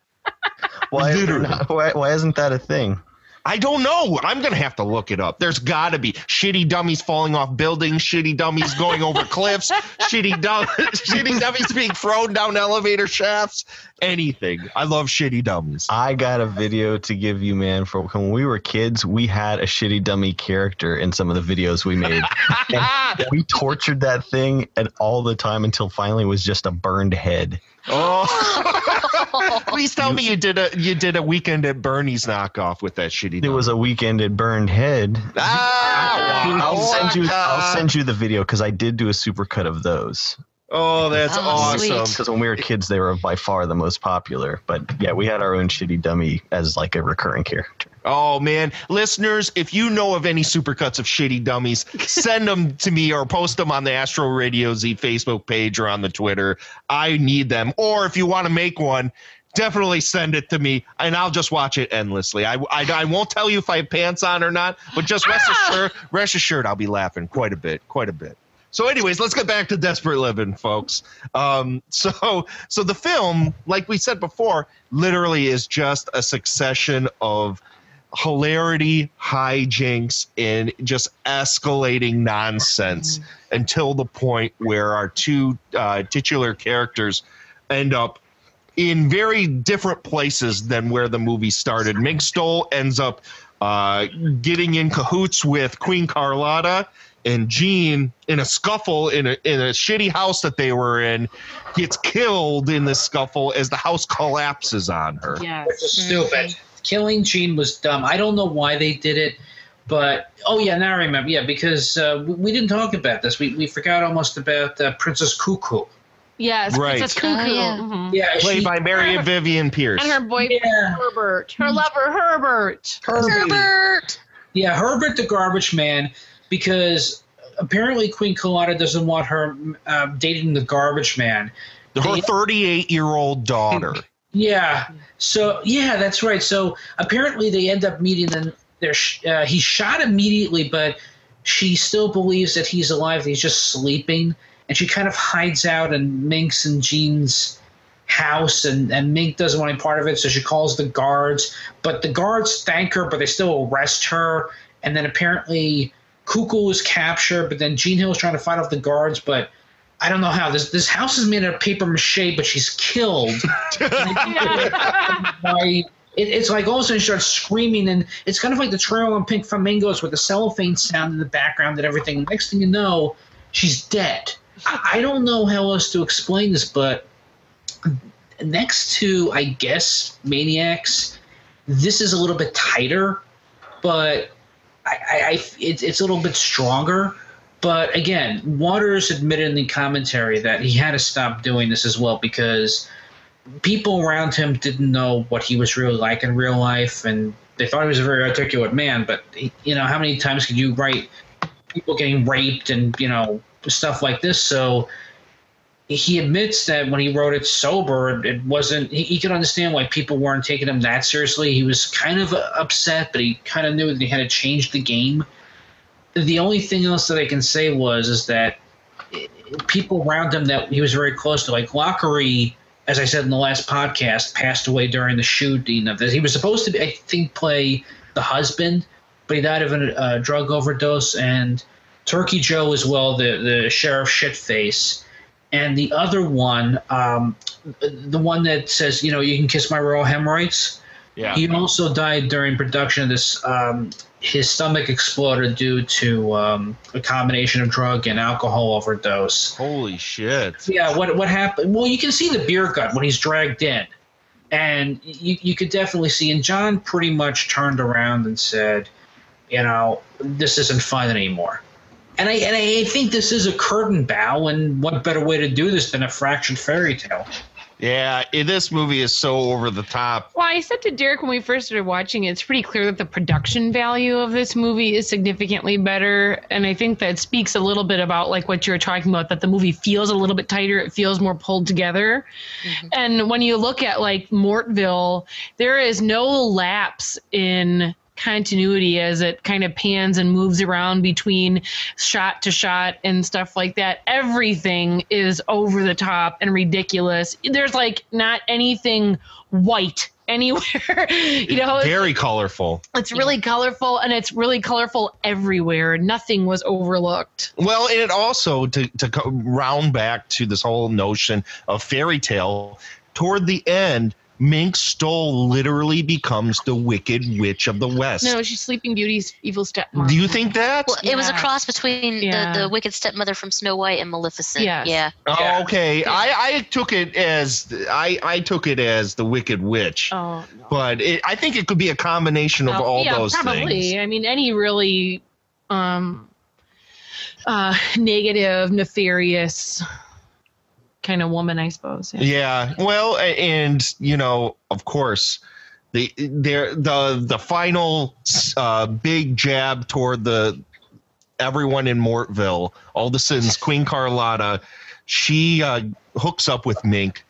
why, Literally. why, why isn't that a thing? I don't know. I'm gonna have to look it up. There's got to be shitty dummies falling off buildings, shitty dummies going over [LAUGHS] cliffs, shitty dum- [LAUGHS] shitty dummies being thrown down elevator shafts. Anything. I love shitty dummies. I got a video to give you, man. For when we were kids, we had a shitty dummy character in some of the videos we made. [LAUGHS] we tortured that thing and all the time until finally it was just a burned head. Oh, [LAUGHS] please tell me you did a you did a weekend at Bernie's knockoff with that shitty. It was a weekend at burned head. Ah, I'll send you. I'll send you the video because I did do a supercut of those. Oh, that's awesome. Because when we were kids, they were by far the most popular. But yeah, we had our own shitty dummy as like a recurring character. Oh man, listeners, if you know of any supercuts of shitty dummies, [LAUGHS] send them to me or post them on the Astro Radio Z Facebook page or on the Twitter. I need them. Or if you want to make one, definitely send it to me and I'll just watch it endlessly. I, I, I won't tell you if I have pants on or not, but just rest [LAUGHS] assured, rest assured I'll be laughing quite a bit, quite a bit. So, anyways, let's get back to Desperate Living, folks. Um, [LAUGHS] so, so the film, like we said before, literally is just a succession of hilarity, hijinks, and just escalating nonsense until the point where our two uh, titular characters end up in very different places than where the movie started. Mink Stole ends up uh, getting in cahoots with Queen Carlotta, and Jean, in a scuffle in a in a shitty house that they were in, gets killed in this scuffle as the house collapses on her. Yes. Which is stupid. Killing Jean was dumb. I don't know why they did it, but oh yeah, now I remember. Yeah, because uh, we, we didn't talk about this. We we forgot almost about uh, Princess Cuckoo. Yes, Right. Princess Cuckoo. Oh, yeah. Mhm. Yeah, Played she- by Mary Vivian Pearce. And her boyfriend Herbert, her lover Herbert. Herbert. Yeah, Herbert the garbage man, because apparently Queen Colada doesn't want her uh, dating the garbage man. Her 38 year old daughter. [LAUGHS] Yeah. So yeah, that's right. So apparently they end up meeting. and they're uh, he's shot immediately, but she still believes that he's alive. He's just sleeping, and she kind of hides out in Mink's and Jean's house, and and Mink doesn't want any part of it, so she calls the guards. But the guards thank her, but they still arrest her. And then apparently Cuckoo is captured, but then Jean Hill is trying to fight off the guards, but. I don't know how this this house is made out of paper mache, but she's killed. [LAUGHS] it, it's like all of a sudden she starts screaming, and it's kind of like the trail on Pink Flamingos with the cellophane sound in the background and everything. Next thing you know, she's dead. I, I don't know how else to explain this, but next to I guess Maniacs, this is a little bit tighter, but I, I, I it's it's a little bit stronger. But again, Waters admitted in the commentary that he had to stop doing this as well because people around him didn't know what he was really like in real life, and they thought he was a very articulate man. But he, you know, how many times could you write people getting raped and you know stuff like this? So he admits that when he wrote it sober, it wasn't. He, he could understand why people weren't taking him that seriously. He was kind of upset, but he kind of knew that he had to change the game. The only thing else that I can say was is that people around him that he was very close to, like Lochary, as I said in the last podcast, passed away during the shooting of this. He was supposed to, be, I think, play the husband, but he died of a uh, drug overdose. And Turkey Joe as well, the the sheriff shitface, and the other one, um, the one that says, you know, you can kiss my royal hemorrhoids. Yeah. He also died during production of this. Um, his stomach exploded due to um, a combination of drug and alcohol overdose. Holy shit. Yeah, what what happened? Well, you can see the beer gut when he's dragged in, and you you could definitely see. And John pretty much turned around and said, "You know, this isn't fun anymore." And I and I think this is a curtain bow, and what better way to do this than a fractured fairy tale? Yeah, i- this movie is so over the top. Well, I said to Derek when we first started watching it, it's pretty clear that the production value of this movie is significantly better. And I think that speaks a little bit about like what you were talking about, that the movie feels a little bit tighter, it feels more pulled together. Mm-hmm. And when you look at like Mortville, there is no lapse in continuity as it kind of pans and moves around between shot to shot and stuff like that. Everything is over the top and ridiculous. There's like not anything white [LAUGHS] anywhere. you know, it's, Very colorful. it's really colorful and it's really colorful everywhere. Nothing was overlooked. Well, and it also to to round back to this whole notion of fairy tale. Toward the end, Mink Stole literally becomes the Wicked Witch of the West. No, she's Sleeping Beauty's evil stepmom. Do you think that? Well, it was a cross between Yeah. the, the wicked stepmother from Snow White and Maleficent. Yes. Yeah. Oh, okay. I, I took it as I, I took it as the Wicked Witch, Oh, but it, I think it could be a combination of Oh, all yeah, those probably. things. I mean, any really um, uh, negative, nefarious kind of woman, I suppose. Yeah. Well, and you know, of course, the there the the final uh, big jab toward the everyone in Mortville, all the sins, Queen Carlotta, she uh, hooks up with Mink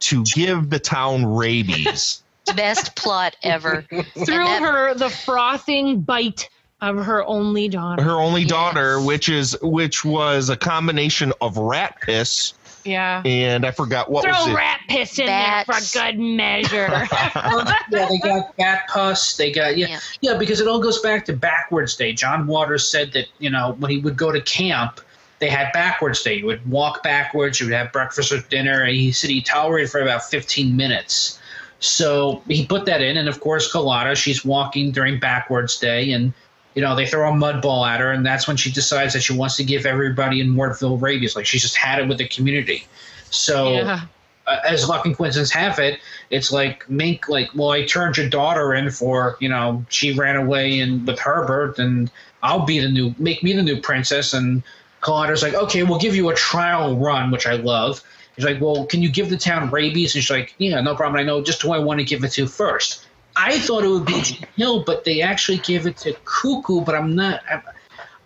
to give the town rabies. [LAUGHS] Best plot ever. Through her, the frothing bite of her only daughter. Her only daughter, which is which was a combination of rat piss Yeah. and I forgot what was Throw it. rat piss in there for good measure. [LAUGHS] yeah, they got bat pus. They got yeah, yeah, because it all goes back to backwards day. John Waters said that you know when he would go to camp, they had backwards day. You would walk backwards. You would have breakfast or dinner. And he said he tolerated for about fifteen minutes. So he put that in, and of course, Colada, she's walking during backwards day, and you know they throw a mud ball at her, and that's when she decides that she wants to give everybody in Mortville rabies. Like she's just had it with the community. So Yeah. uh, as luck and coincidence have it, it's like Mink, like, well, I turned your daughter in for, you know, she ran away and with Herbert, and I'll be the new, make me the new princess. And Collada's like, okay, we'll give you a trial run, which I love. He's like, well, can you give the town rabies? And she's like, yeah, no problem. I know just who I want to give it to first. I thought it would be Jean Hill, but they actually gave it to Cuckoo. But I'm not. I,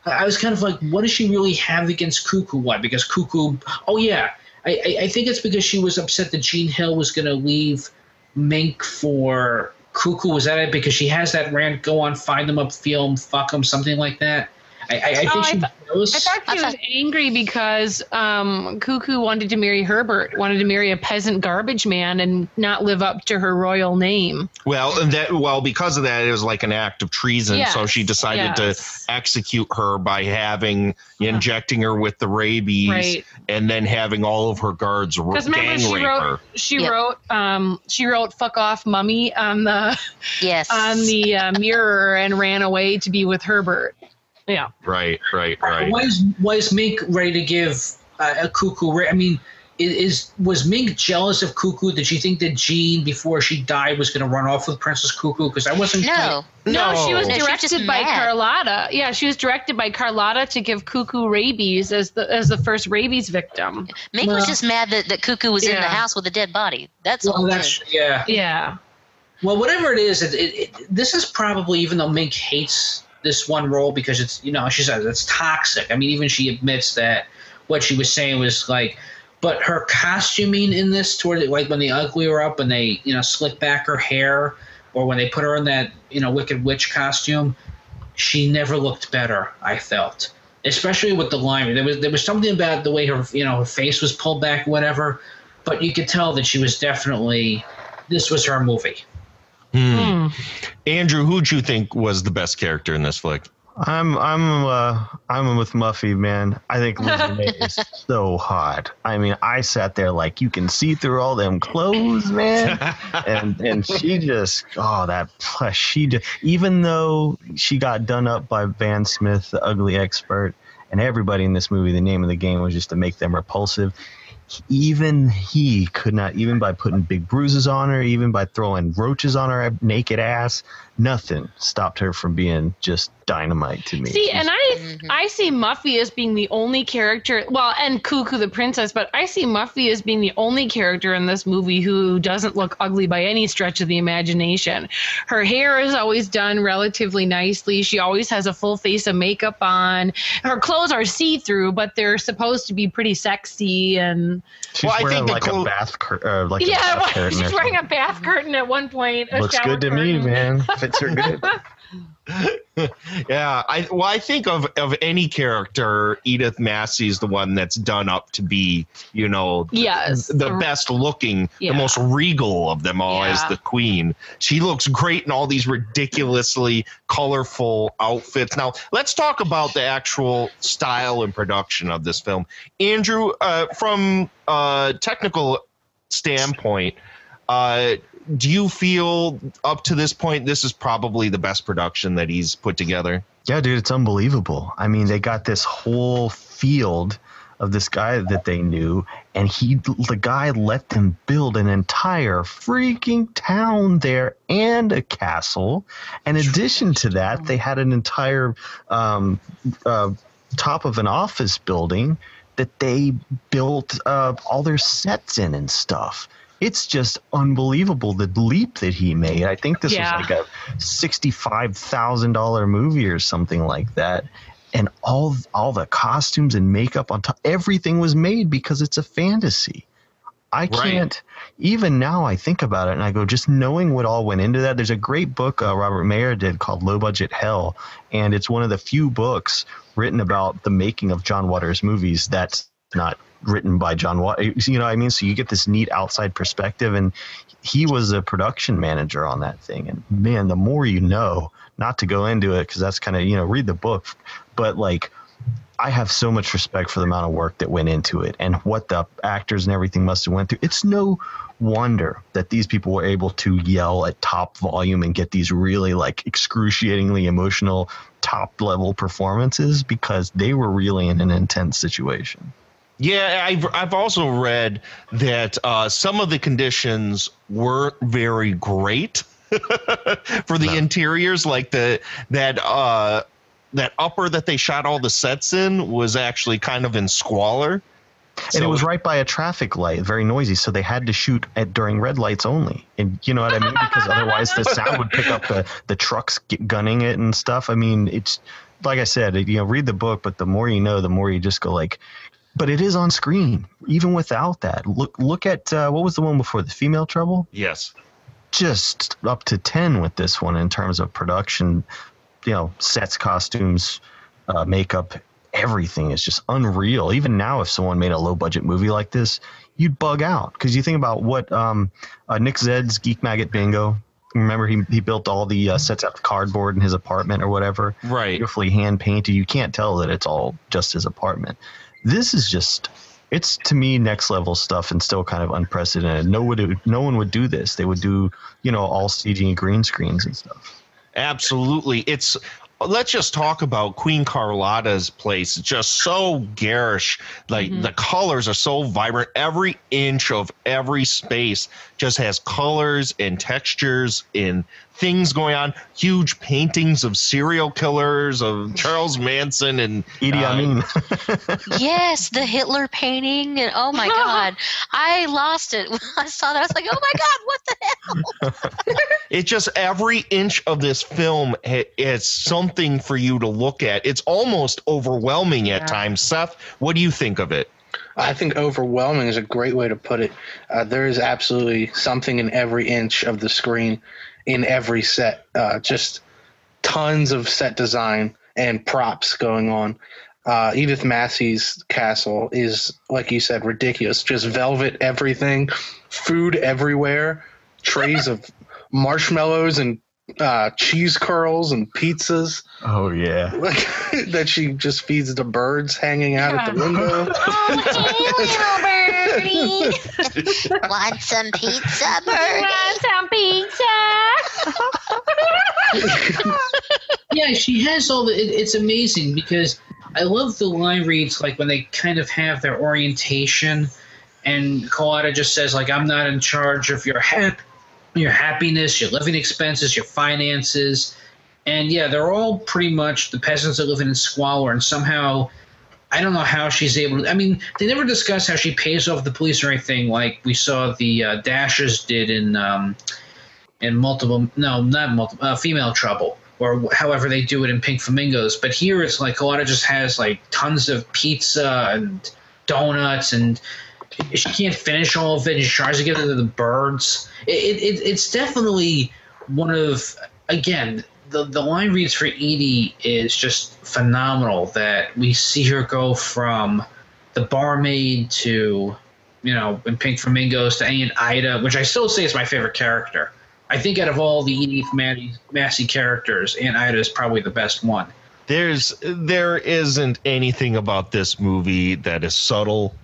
I was kind of like, what does she really have against Cuckoo? Why? Because Cuckoo. Oh yeah, I, I, think it's because she was upset that Jean Hill was going to leave Mink for Cuckoo. Was that it? Because she has that rant, go on, find them up, feel them, fuck them, something like that. I, I, I think Oh, I th- knows. I thought she was angry because um, Cuckoo wanted to marry Herbert, wanted to marry a peasant garbage man and not live up to her royal name. Well, and that well because of that, it was like an act of treason. so she decided yes. to execute her by having injecting her with the rabies, Right. and then having all of her guards r- Because gang she rape wrote her. she wrote um, she wrote "fuck off, mummy" on the yes [LAUGHS] on the uh, mirror and ran away to be with Herbert. Yeah. Right, right, right. Why is why is Mink ready to give uh, a Cuckoo? ra- I mean, is was Mink jealous of Cuckoo? Did she think that Jean, before she died, was going to run off with Princess Cuckoo? Because I wasn't. No. No, she was No, she was directed just by mad. Carlotta. Yeah, she was directed by Carlotta to give Cuckoo rabies as the as the first rabies victim. Mink was just mad that, that Cuckoo was in the house with a dead body. That's Well, all. that's yeah. Yeah. Well, whatever it is, it, it, it, this is probably even though Mink hates this one role because it's you know she says it's toxic. I mean, even she admits that what she was saying was like, but her costuming in this toward it, like when the ugly were up and they you know slick back her hair, or when they put her in that you know Wicked Witch costume, she never looked better. I felt, especially with the line. There was there was something about the way her you know her face was pulled back, whatever. But you could tell that she was definitely this was her movie. Hmm. Andrew, who'd you think was the best character in this flick? I'm I'm uh I'm with Muffy, man. I think Lizzie [LAUGHS] May is so hot. I mean, I sat there like you can see through all them clothes, man. [LAUGHS] and and she just oh that plus she just even though she got done up by Van Smith, the ugly expert, and everybody in this movie, the name of the game was just to make them repulsive. Even he could not, even by putting big bruises on her, even by throwing roaches on her naked ass, nothing stopped her from being just dynamite to me. See, and I I see Muffy as being the only character. Well, and Cuckoo the princess, but I see Muffy as being the only character in this movie who doesn't look ugly by any stretch of the imagination. Her hair is always done relatively nicely. She always has a full face of makeup on. Her clothes are see through, but they're supposed to be pretty sexy and. She's wearing like a bath cur- uh, like a yeah, bath [LAUGHS] curtain she's wearing a bath curtain at one point. a Looks good to me, curtain. man. [LAUGHS] Fits her good. [LAUGHS] yeah, I well, I think of of any character, Edith Massey's the one that's done up to be, you know, Yes. the best looking, Yeah. the most regal of them all as the queen. She looks great in all these ridiculously colorful outfits. Now, let's talk about the actual style and production of this film. Andrew, uh, from a technical standpoint, uh, do you feel up to this point this is probably the best production that he's put together? Yeah, dude, it's unbelievable. I mean, they got this whole field of this guy that they knew, and he, the guy, let them build an entire freaking town there and a castle. In addition to that, they had an entire um, uh, top of an office building that they built uh, all their sets in and stuff. It's just unbelievable the leap that he made. I think this Yeah. was like a sixty-five thousand dollar movie or something like that, and all all the costumes and makeup on top, everything was made because it's a fantasy. I can't even now. I think about it and I go, just knowing what all went into that. There's a great book uh, Robert Maier did called Low Budget Hell, and it's one of the few books written about the making of John Waters movies that's not written by John. You know what I mean? So you get this neat outside perspective, and he was a production manager on that thing. And man, the more you know, not to go into it because that's kind of you know read the book, but like I have so much respect for the amount of work that went into it and what the actors and everything must have went through. It's no wonder that these people were able to yell at top volume and get these really like excruciatingly emotional top level performances because they were really in an intense situation. Yeah, I've I've also read that uh, some of the conditions weren't very great [LAUGHS] for the interiors, like the that uh, that upper that they shot all the sets in was actually kind of in squalor. And it was right by a traffic light, very noisy. So they had to shoot at during red lights only. And you know what I mean? Because otherwise the sound would pick up the, the trucks gunning it and stuff. I mean, it's like I said, you know, read the book, but the more you know, the more you just go like, but it is on screen, even without that. Look, look at uh, what was the one before the female trouble? Yes. Just up to 10 with this one in terms of production, you know, sets, costumes, uh, makeup, everything is just unreal. Even now, if someone made a low budget movie like this, you'd bug out because you think about what um, uh, Nick Zedd's Geek Maggot Bingo. Remember, he, he built all the uh, sets out of cardboard in his apartment or whatever. Right. Beautifully hand painted. You can't tell that it's all just his apartment. This is just, it's to me next level stuff and still kind of unprecedented. No one would, no one would do this. They would do, you know, all CG and green screens and stuff. Absolutely. It's let's just talk about Queen Carlotta's place. Just so garish. Like Mm-hmm. the colors are so vibrant. Every inch of every space just has colors and textures and things going on. Huge paintings of serial killers, of Charles Manson and [LAUGHS] Idi uh, Amin. [LAUGHS] Yes, the Hitler painting, and oh my [LAUGHS] god, I lost it when I saw that. I was like, oh my god, what the hell? It's just every inch of this film ha- is something for you to look at. It's almost overwhelming at times. Seth, what do you think of it? I think overwhelming is a great way to put it. Uh, there is absolutely something in every inch of the screen, in every set. Uh, just tons of set design and props going on. Uh, Edith Massey's castle is, like you said, ridiculous. Just velvet everything, food everywhere, trays of [LAUGHS] marshmallows and uh, cheese curls and pizzas Oh, yeah. like [LAUGHS] that she just feeds the birds hanging out at the window. [LAUGHS] Oh, [LAUGHS] Want some pizza, Want some pizza? yeah, she has all the. It, it's amazing because I love the line reads like when they kind of have their orientation, and Carlotta just says like, "I'm not in charge of your hap- your happiness, your living expenses, your finances," and yeah, they're all pretty much the peasants that live in squalor, and somehow. I don't know how she's able to. I mean, they never discuss how she pays off the police or anything, like we saw the uh, did in um, in multiple no not multiple uh, female trouble or however they do it in pink flamingos but here it's like a lot of just has like tons of pizza and donuts and she can't finish all of it and she tries to give it to the birds. It, it, it's definitely one of again the, the line reads for edie is just phenomenal that we see her go from the barmaid to you know in pink flamingos to aunt ida which i still say is my favorite character. I think out of all the Edith Massey characters, Aunt Ida is probably the best one. There's there isn't anything about this movie that is subtle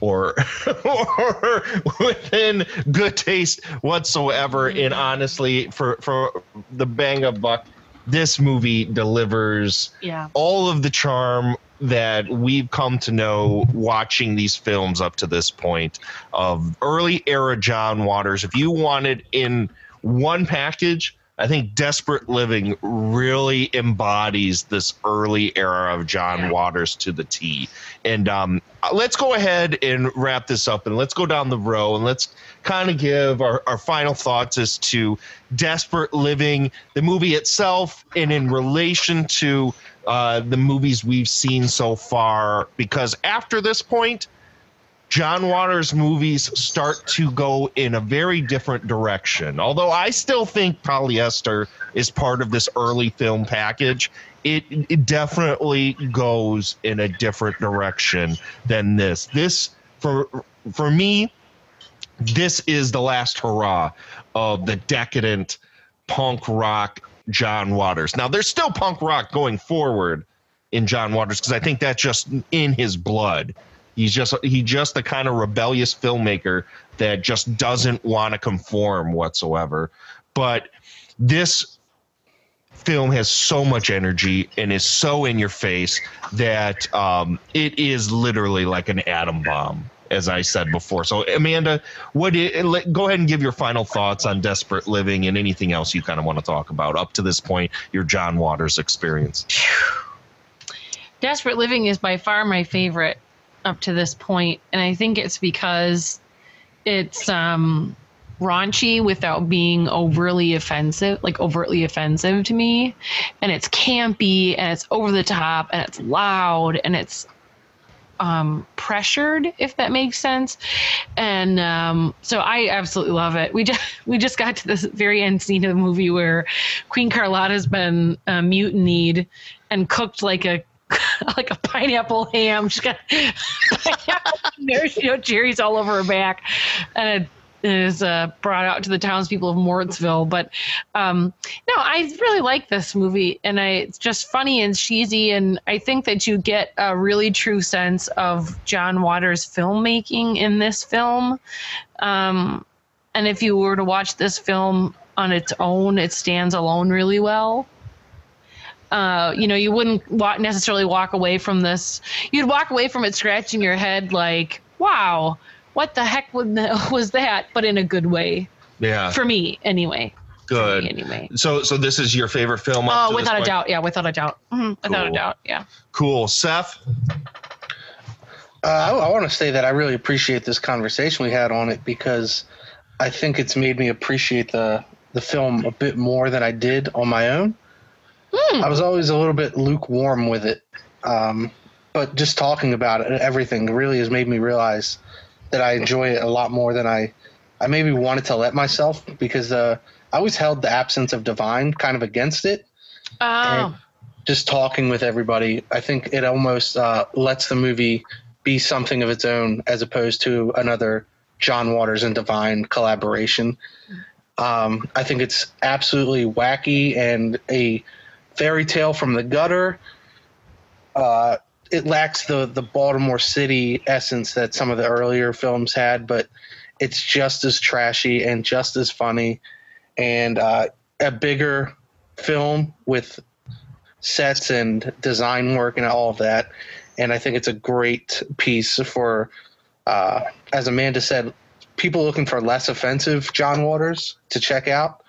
or [LAUGHS] or within good taste whatsoever. Mm-hmm. And honestly, for for the bang of buck, this movie delivers Yeah. all of the charm that we've come to know watching these films up to this point of early era John Waters. If you wanted in one package, I think Desperate Living really embodies this early era of John Waters to the T. And um, let's go ahead and wrap this up and let's go down the row and let's kind of give our, our final thoughts as to Desperate Living, the movie itself, and in relation to uh, the movies we've seen so far. Because after this point, John Waters movies start to go in a very different direction. Although I still think Polyester is part of this early film package, it, it definitely goes in a different direction than this. This for for me, this is the last hurrah of the decadent punk rock John Waters. Now there's still punk rock going forward in John Waters because I think that's just in his blood. He's just he just the kind of rebellious filmmaker that just doesn't want to conform whatsoever. But this film has so much energy and is so in your face that um, it is literally like an atom bomb, as I said before. So, Amanda, what i- let- go ahead and give your final thoughts on Desperate Living and anything else you kind of want to talk about up to this point, your John Waters experience. Desperate Living is by far my favorite. Up to this point, and I think it's because it's um, raunchy without being overly offensive, like overtly offensive to me, and it's campy and it's over the top and it's loud and it's um, pressured, if that makes sense. And um, so I absolutely love it. We just [LAUGHS] we just got to this very end scene of the movie where Queen Carlotta's been uh, mutinied and cooked like a [LAUGHS] like a pineapple ham. She's got [LAUGHS] maraschino cherries all over her back, and it is uh, brought out to the townspeople of Mortville. But um, no, I really like this movie, and I, it's just funny and cheesy, and I think that you get a really true sense of John Waters' filmmaking in this film. Um, and if you were to watch this film on its own, it stands alone really well. Uh, you know, you wouldn't wa- necessarily walk away from this. You'd walk away from it scratching your head like, "Wow, what the heck [LAUGHS] was that?" But in a good way, Yeah. for me anyway. Good. anyway. So so this is your favorite film? Oh, to this without a doubt, yeah, without a doubt, Mhm, without a Cool. doubt, yeah. Cool. Seth. Uh, I, I want to say that I really appreciate this conversation we had on it because I think it's made me appreciate the the film a bit more than I did on my own. I was always a little bit lukewarm with it, um, but just talking about it, everything really has made me realize that I enjoy it a lot more than I I maybe wanted to let myself because uh, I always held the absence of divine kind of against it. Oh, just talking with everybody, I think it almost uh, lets the movie be something of its own as opposed to another John Waters and Divine collaboration. Um, I think it's absolutely wacky and a fairy tale from the gutter. Uh, it lacks the the Baltimore City essence that some of the earlier films had, but it's just as trashy and just as funny, and uh, a bigger film with sets and design work and all of that. And I think it's a great piece for, uh, as Amanda said, people looking for less offensive John Waters to check out.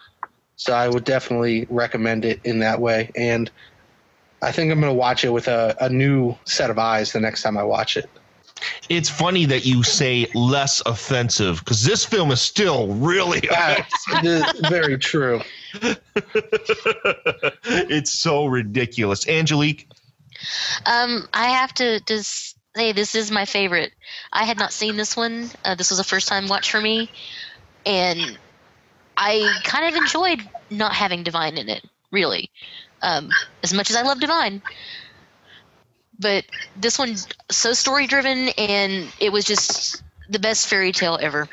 So I would definitely recommend it in that way. And I think I'm going to watch it with a, a new set of eyes the next time I watch it. It's funny that you say less offensive because this film is still really [LAUGHS] That's very true. [LAUGHS] it's so ridiculous. Angelique, Um, I have to just say this is my favorite. I had not seen this one. Uh, this was a first time watch for me, and I kind of enjoyed not having Divine in it. Really, um, as much as I love Divine, but this one's so story driven, and it was just the best fairy tale ever.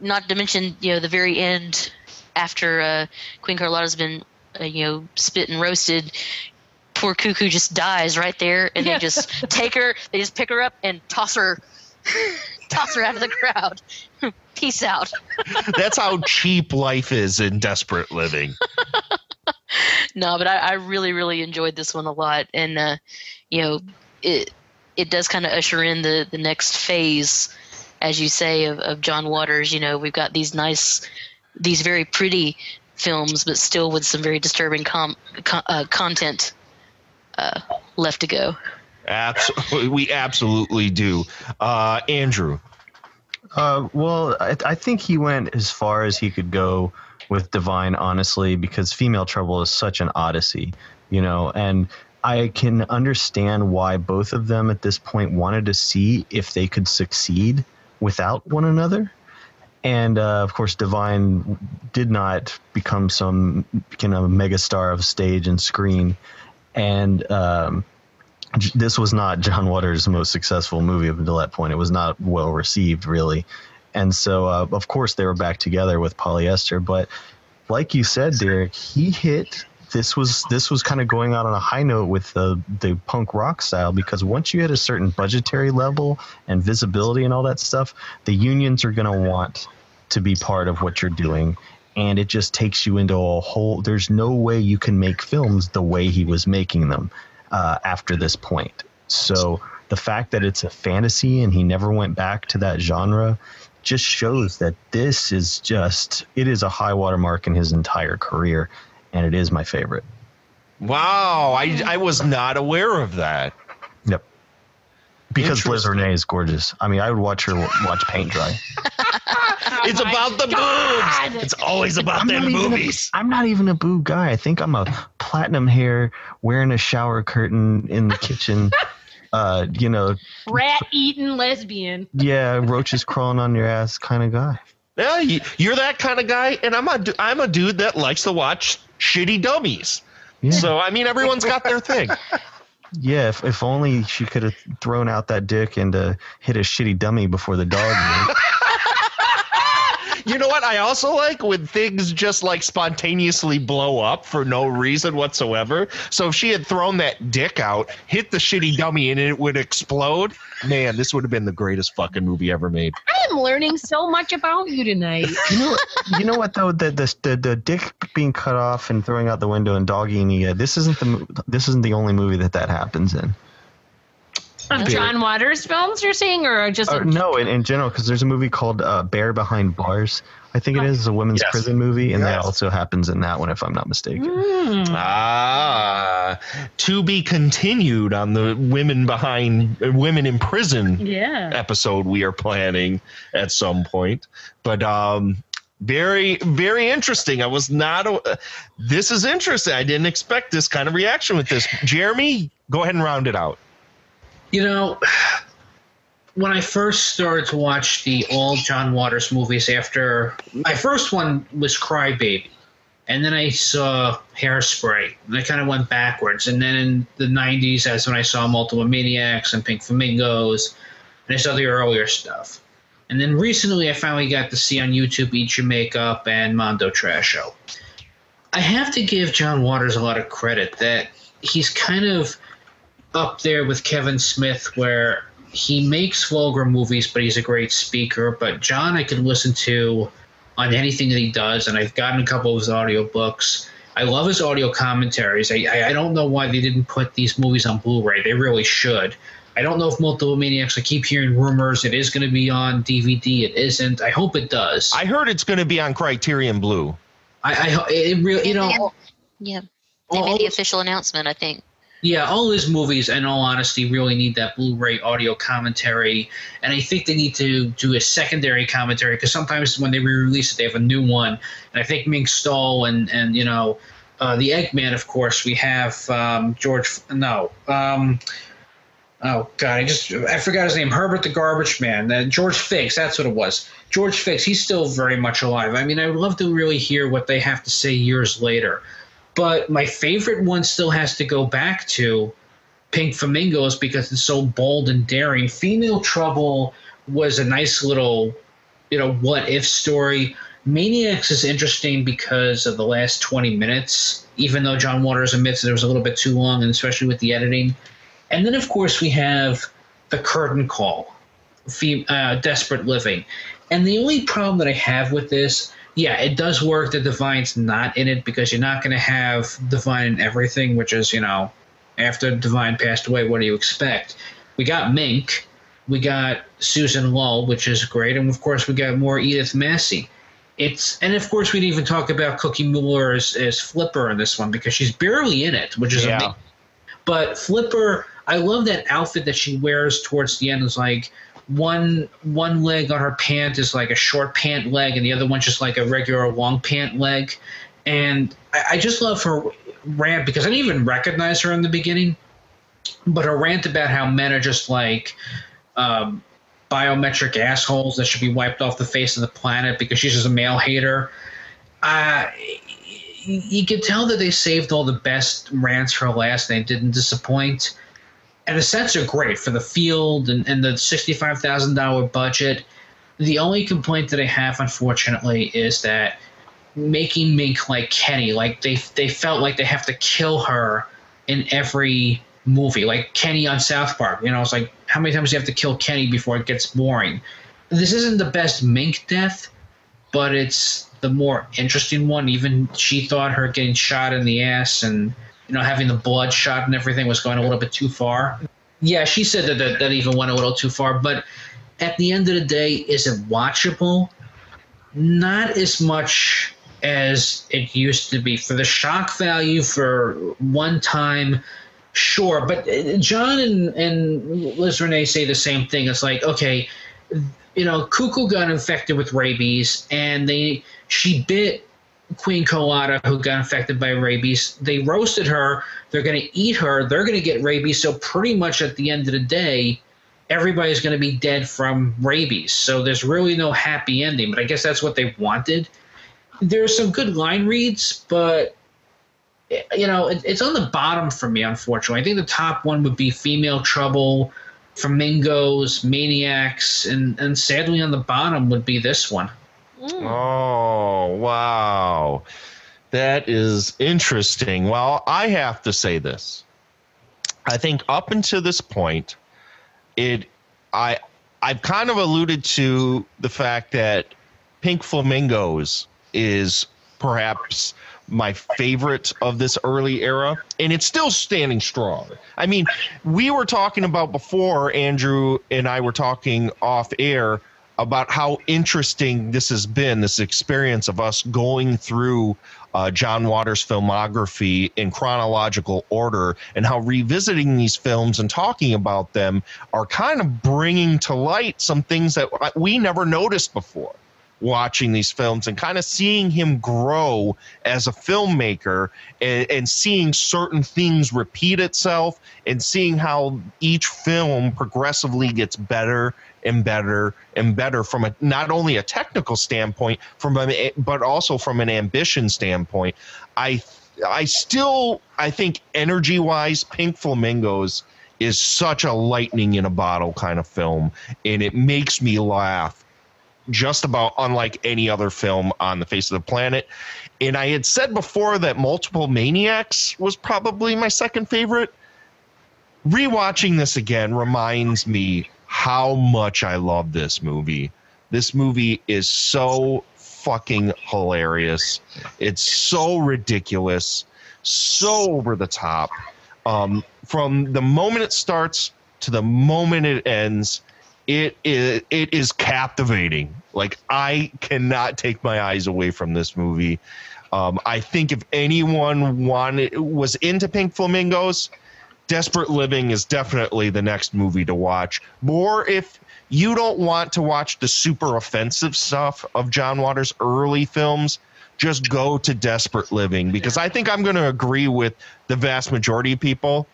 Not to mention, you know, the very end after uh, Queen Carlotta's been, uh, you know, spit and roasted poor Coo-Coo just dies right there and Yeah. they just take her they just pick her up and toss her [LAUGHS] toss her out of the crowd. [LAUGHS] Peace out. [LAUGHS] That's how cheap life is in desperate living. [LAUGHS] no but I, I really really enjoyed this one a lot. And uh you know it it does kind of usher in the the next phase as you say of, of john waters. You know we've got these nice these very pretty films but still with some very disturbing com- con- uh, content uh, left to go Absolutely, [LAUGHS] we absolutely do. Uh, Andrew, Uh, well, I, I think he went as far as he could go with Divine, honestly, because Female Trouble is such an odyssey, you know, and I can understand why both of them at this point wanted to see if they could succeed without one another. And uh, of course, Divine did not become some kind of megastar of stage and screen. And um, this was not John Waters' most successful movie up until that point. It was not well received, really. And so, uh, of course, they were back together with Polyester. But like you said, Derek, he hit. This was this was kind of going out on a high note with the the punk rock style because once you hit a certain budgetary level and visibility and all that stuff, the unions are going to want to be part of what you're doing and it just takes you into a whole there's no way you can make films the way he was making them uh, after this point so the fact that it's a fantasy and he never went back to that genre just shows that this is just it is a high watermark in his entire career and it is my favorite wow, I I was not aware of that. Yep. Because Liz Renay is gorgeous. I mean, I would watch her watch paint dry. [LAUGHS] it's about the boobs. It's always about I'm them not even a- movies. I'm not even a boob guy. I think I'm a platinum hair, wearing a shower curtain in the kitchen. [LAUGHS] uh, you know, Rat eating lesbian. yeah, roaches crawling on your ass kind of guy. Yeah, you- you're that kind of guy, and I'm a du- I'm a dude that likes to watch shitty dummies. Yeah. So I mean, everyone's got their thing. Yeah, if, if only she could have thrown out that dick and uh, hit a shitty dummy before the dog. [LAUGHS] moved. You know what? I also like when things just like spontaneously blow up for no reason whatsoever. So if she had thrown that dick out, hit the shitty dummy, and it would explode, man, this would have been the greatest fucking movie ever made. I am learning so much about you tonight. [LAUGHS] You know, you know what though? The, the the the dick being cut off and throwing out the window and dog eating it. This isn't the this isn't the only movie that that happens in. Of John Waters films, you're saying, or just Uh, no, in, in general, because there's a movie called uh, Bare Behind Bars. I think it is a women's Yes. prison movie, and that also happens in that one, if I'm not mistaken. Ah, to be continued on the women behind uh, women in prison Yeah. episode we are planning at some point. But um very very interesting. I was not a, this is interesting. I didn't expect this kind of reaction with this. Jeremy, go ahead and round it out. You know, when I first started to watch the all John Waters movies after my first one was Crybaby. And then I saw Hairspray. And I kind of went backwards. And then in the 90s, that's when I saw Multiple Maniacs and Pink Flamingos. And I saw the earlier stuff. And then recently, I finally got to see on YouTube Eat Your Makeup and Mondo Trasho. I have to give John Waters a lot of credit that he's kind of up there with Kevin Smith, where he makes vulgar movies, but he's a great speaker. But John, I can listen to on anything that he does, and I've gotten a couple of his audiobooks. I love his audio commentaries. I, I, I don't know why they didn't put these movies on Blu-ray. They really should. I don't know if Multiple Maniacs. I keep hearing rumors it is going to be on DVD. It isn't. I hope it does. I heard it's going to be on Criterion Blue. I, I it really, you know, Yeah. They made the official announcement, I think. Yeah, all his movies, in all honesty, really need that Blu-ray audio commentary, and I think they need to do a secondary commentary because sometimes when they re-release it, they have a new one. And I think Mink Stole and and you know, uh, the Eggman, of course, we have um, George. No, um, oh God, I just I forgot his name. Herbert the Garbage Man. Uh, George Figgs, that's what it was. George Figgs, He's still very much alive. I mean, I would love to really hear what they have to say years later. But my favorite one still has to go back to Pink Flamingos because it's so bold and daring. Female Trouble was a nice little, you know, what if story. Maniacs is interesting because of the last 20 minutes, even though John Waters admits that it was a little bit too long, and especially with the editing. And then, of course, we have The Curtain Call, uh, Desperate Living. And the only problem that I have with this, yeah, it does work that Divine's not in it because you're not going to have Divine in everything, which is, you know, after Divine passed away, what do you expect? We got Mink, we got Susan Lowe, which is great, and of course we got more Edith Massey. It's and of course we'd even talk about Cookie Mueller as, as Flipper in this one because she's barely in it, which is Yeah. amazing. But Flipper, I love that outfit that she wears towards the end. Is like one one leg on her pant is like a short pant leg, and the other one's just like a regular long pant leg. And I, I just love her rant because I didn't even recognize her in the beginning. But her rant about how men are just like um, biometric assholes that should be wiped off the face of the planet because she's just a male hater. Uh, you could tell that they saved all the best rants for last and they didn't disappoint. And the sets are great for the field and, and the $65,000 budget. The only complaint that I have, unfortunately, is that making Mink like Kenny, like they, they felt like they have to kill her in every movie. Like Kenny on South Park, you know, it's like, how many times do you have to kill Kenny before it gets boring? This isn't the best Mink death, but it's the more interesting one. Even she thought her getting shot in the ass and you know having the blood shot and everything was going a little bit too far. Yeah, she said that that, that even went a little too far. But at the end of the day, is it watchable? Not as much as it used to be. For the shock value, for one time Sure, but uh, John and, and Liz Renay say the same thing. It's like, okay, you know, Coo-Coo got infected with rabies, and they she bit Queen Carlotta, who got infected by rabies. They roasted her. They're going to eat her. They're going to get rabies. So pretty much at the end of the day, everybody's going to be dead from rabies. So there's really no happy ending. But I guess that's what they wanted. There's some good line reads, but you know, it, it's on the bottom for me, unfortunately. I think the top one would be Female Trouble, Flamingos, Maniacs, and, and sadly on the bottom would be this one. Mm. Oh, wow. That is interesting. Well, I have to say this. I think up until this point, it I I've kind of alluded to the fact that Pink Flamingos is perhaps my favorite of this early era, and it's still standing strong. I mean, we were talking about before, Andrew and I were talking off air about how interesting this has been, this experience of us going through uh, John Waters' filmography in chronological order, and how revisiting these films and talking about them are kind of bringing to light some things that we never noticed before watching these films and kind of seeing him grow as a filmmaker and, and, seeing certain things repeat itself and seeing how each film progressively gets better and better and better from a not only a technical standpoint from a, but also from an ambition standpoint. I i still i think energy wise pink flamingos is such a lightning in a bottle kind of film and it makes me laugh just about unlike any other film on the face of the planet. And I had said before that Multiple Maniacs was probably my second favorite. Rewatching this again reminds me how much I love this movie. This movie is so fucking hilarious. It's so ridiculous, so over the top. Um, from the moment it starts to the moment it ends, it is it is captivating. Like I cannot take my eyes away from this movie. Um, I think if anyone wanted was into Pink Flamingos, Desperate Living is definitely the next movie to watch. More if you don't want to watch the super offensive stuff of John Waters' early films, just go to Desperate Living because I think I'm going to agree with the vast majority of people.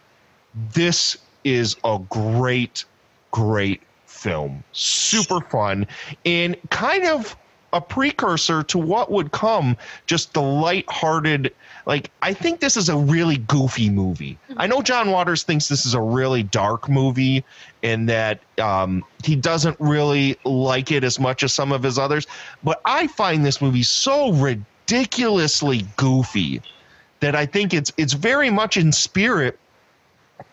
This is a great, great film. Super fun and kind of a precursor to what would come just the light-hearted like i think this is a really goofy movie. I know john waters thinks this is a really dark movie and that um, he doesn't really like it as much as some of his others but i find this movie so ridiculously goofy that i think it's it's very much in spirit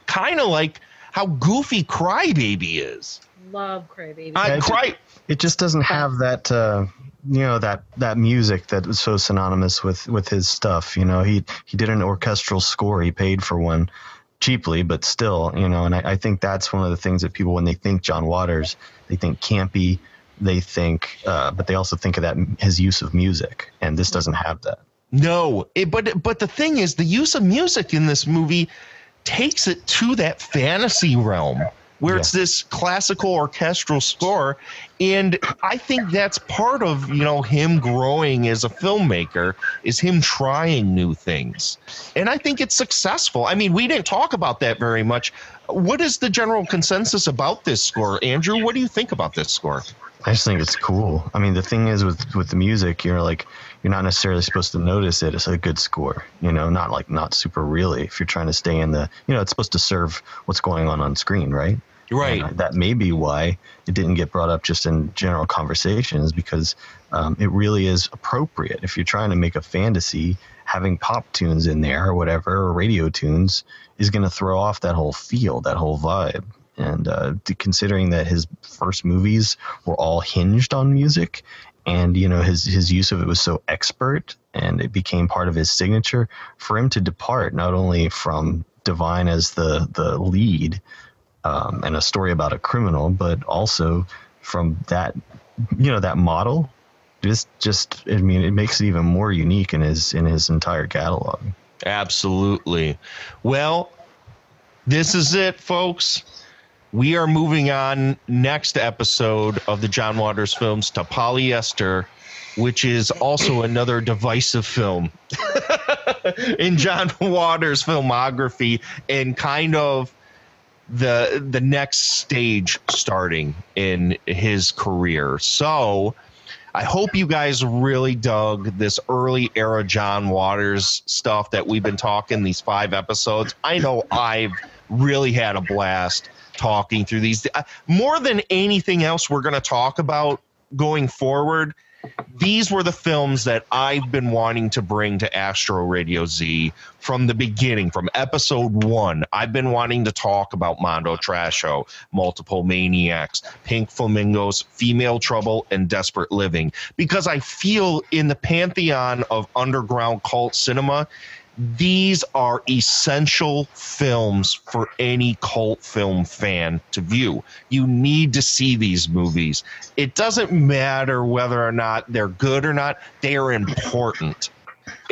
kind of like how goofy crybaby is love Crybaby. I it, cry. It just doesn't have that. Uh, you know that that music that was so synonymous with with his stuff. You know, he he did an orchestral score. He paid for one cheaply, but still, you know. And I, I think that's one of the things that people, when they think John Waters, they think campy. They think, uh, but they also think of that his use of music, and this doesn't have that. No, it, but but the thing is, the use of music in this movie takes it to that fantasy realm where yeah. it's this classical orchestral score. And i think that's part of you know him growing as a filmmaker is him trying new things. And i think it's successful. I mean we didn't talk about that very much. What is the general consensus about this score? Andrew what do you think about this score? I just think it's cool. I mean the thing is with with the music you're like you're not necessarily supposed to notice it It's a good score you know not like not super really if you're trying to stay in the you know it's supposed to serve what's going on on screen right Right. And that may be why it didn't get brought up just in general conversations because um, it really is appropriate. If you're trying to make a fantasy, having pop tunes in there or whatever, or radio tunes, is going to throw off that whole feel, that whole vibe. And uh, considering that his first movies were all hinged on music, and you know his his use of it was so expert, and it became part of his signature. For him to depart not only from Divine as the the lead, um, and a story about a criminal, but also from that, you know, that model. Just, just, I mean, it makes it even more unique in his in his entire catalog. Absolutely. Well, This is it, folks. We are moving on next episode of the John Waters films to Polyester, which is also another divisive film [LAUGHS] in John Waters' filmography and kind of the the next stage starting in his career. So I hope you guys really dug this early era John Waters stuff that we've been talking these five episodes. I know I've really had a blast talking through these. More than anything else, we're going to talk about going forward. These were the films that I've been wanting to bring to Astro Radio Z from the beginning, from episode one. I've been wanting to talk about Mondo Trasho, Multiple Maniacs, Pink Flamingos, Female Trouble, and Desperate Living because I feel in the pantheon of underground cult cinema, these are essential films for any cult film fan to view. You need to see these movies. It doesn't matter whether or not they're good or not, they are important.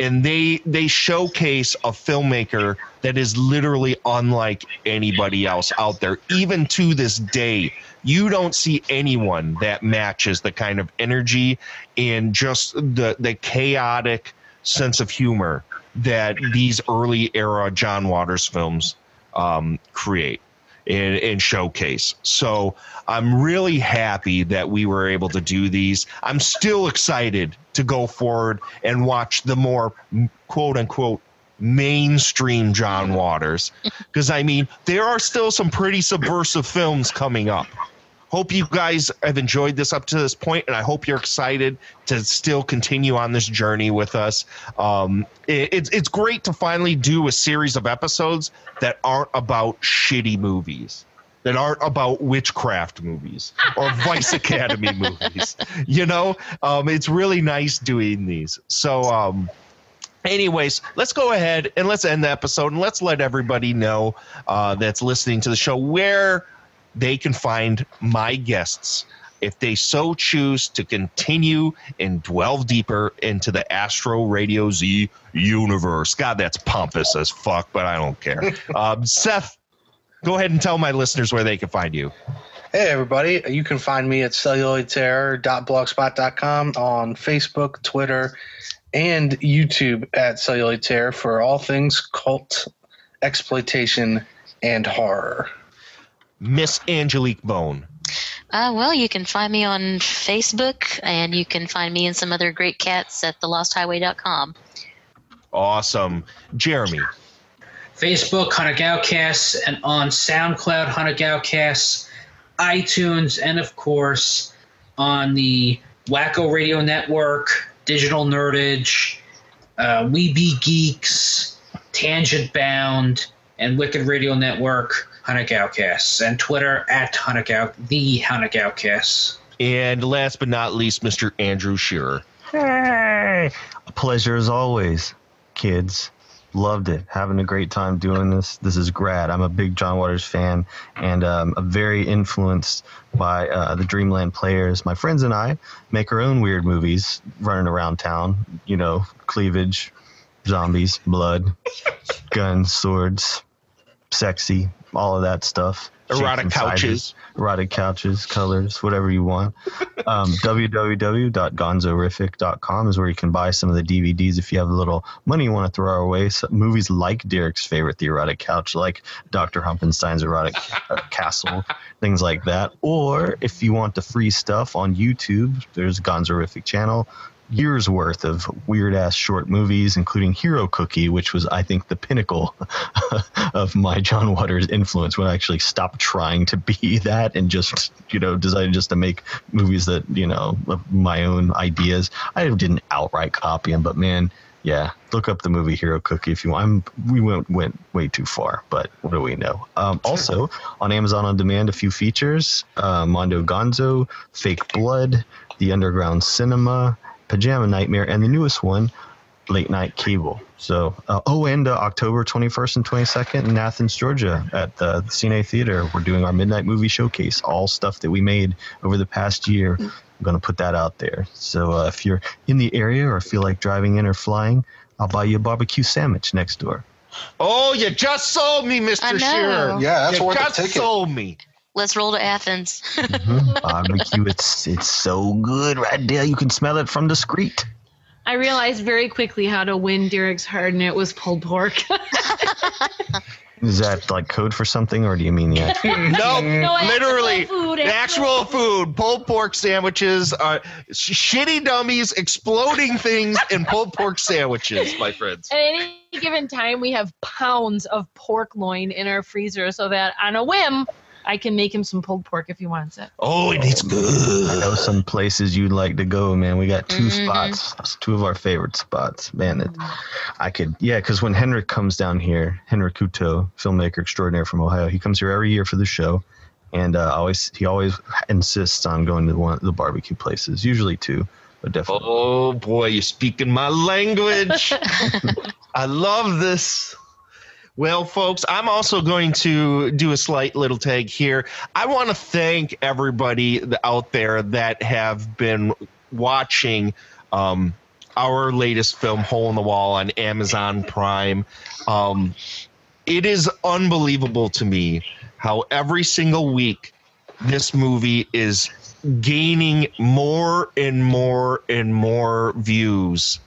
And they they showcase a filmmaker that is literally unlike anybody else out there. Even to this day, you don't see anyone that matches the kind of energy and just the the chaotic sense of humor that these early era John Waters films um, create and, and showcase. So I'm really happy that we were able to do these. I'm still excited to go forward and watch the more quote unquote mainstream John Waters because I mean there are still some pretty subversive films coming up. Hope you guys have enjoyed this up to this point, and I hope you're excited to still continue on this journey with us. Um, it, it's it's great to finally do a series of episodes that aren't about shitty movies, that aren't about witchcraft movies or [LAUGHS] Vice Academy movies. You know, um, it's really nice doing these. So. Um, anyways let's go ahead and let's end the episode and let's let everybody know uh, that's listening to the show where they can find my guests if they so choose to continue and delve deeper into the Astro Radio Z universe. God, that's pompous as fuck, but I don't care. [LAUGHS] um, Seth, go ahead and tell my listeners where they can find you. Hey, everybody. You can find me at celluloidterror.blogspot.com on Facebook, Twitter, and YouTube at Celluloid Terror for all things cult, exploitation, and horror. Miss Angelique Bone. Uh, well, you can find me on Facebook, and you can find me and some other great cats at thelosthighway.com. Awesome. Jeremy. Facebook, Hunter Galcast, and on SoundCloud, Hunter Galcast, iTunes, and of course on the Wacko Radio Network, Digital Nerdage, uh, We Be Geeks, Tangent Bound, and Wicked Radio Network, Hunter Galcast, and Twitter at Hunter Gal, the Hunter Galcast. And last but not least, Mr. Andrew Shearer. Hey, a pleasure as always, kids. Loved it. Having a great time doing this. This is grad. I'm a big John Waters fan and um, I'm very influenced by uh, the Dreamland players. My friends and I make our own weird movies running around town. You know, cleavage, zombies, blood, [LAUGHS] guns, swords, sexy, all of that stuff. Erotic couches. erotic couches, colors, whatever you want. [LAUGHS] Um, www.gonzorific.com is where you can buy some of the DVDs if you have a little money you want to throw our way. So movies like Derek's favorite, The Erotic Couch, like Dr. Humpenstein's Erotic [LAUGHS] uh, Castle, things like that. Or if you want the free stuff on YouTube, there's Gonzorific channel years worth of weird ass short movies, including Hero Cookie, which was, I think, the pinnacle [LAUGHS] of my John Waters influence when I actually stopped trying to be [LAUGHS] that and just, you know, decided just to make movies that, you know, my own ideas. I didn't outright copy them, but man, yeah, look up the movie Hero Cookie if you want. I'm, we went went way too far, but what do we know? Um, also on Amazon on Demand, a few features: uh, Mondo Gonzo, Fake Blood, The Underground Cinema, Pajama Nightmare, and the newest one, Late Night Cable. So, uh, oh, and uh, October 21st and 22nd in Athens, Georgia, at the Cine Theater, we're doing our midnight movie showcase. All stuff that we made over the past year. I'm going to put that out there. So, uh, if you're in the area or feel like driving in or flying, I'll buy you a barbecue sandwich next door. Oh, you just sold me, Mr. Shearer. Yeah, that's what you worth a just ticket. sold me. Let's roll to Athens. Mhm. [LAUGHS] Barbecue, it's it's so good right there. You can smell it from the street. I realized very quickly how to win Derek's heart, and it was pulled pork. [LAUGHS] Is that like code for something, or do you mean the [LAUGHS] actual? No, No, literally, food, actual food, pulled pork sandwiches, uh, sh- shitty dummies, exploding things, and pulled pork sandwiches, my friends. At any given time, we have pounds of pork loin in our freezer, so that on a whim, I can make him some pulled pork if he wants it. Oh, and it's I good. know some places you'd like to go, man. We got 2 Mhm. spots. That's two of our favorite spots, man. It, I could, yeah, because when Henrik comes down here, Henrik Kuto, filmmaker extraordinaire from Ohio, he comes here every year for the show, and uh, always he always insists on going to one of the barbecue places, usually two, but definitely. Oh boy, you're speaking my language. [LAUGHS] I love this. Well, folks, I'm also going to do a slight little tag here. I want to thank everybody out there that have been watching um, our latest film, Hole in the Wall, on Amazon Prime. Um, it is unbelievable to me how every single week this movie is gaining more and more and more views.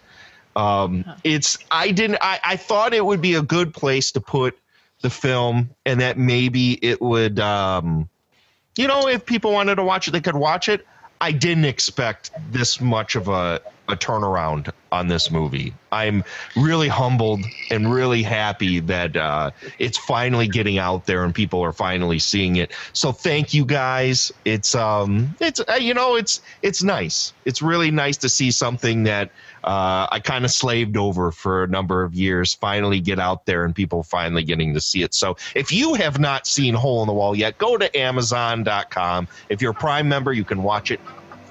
Um, it's I didn't I, I thought it would be a good place to put the film and that maybe it would um, you know if people wanted to watch it they could watch it. I didn't expect this much of a, a turnaround on this movie. I'm really humbled and really happy that uh, it's finally getting out there and people are finally seeing it. So thank you guys. It's um it's uh, you know it's it's nice. It's really nice to see something that uh, I kind of slaved over for a number of years finally get out there and people finally getting to see it. So if you have not seen Hole in the Wall yet, go to Amazon.com. If you're a Prime member, you can watch it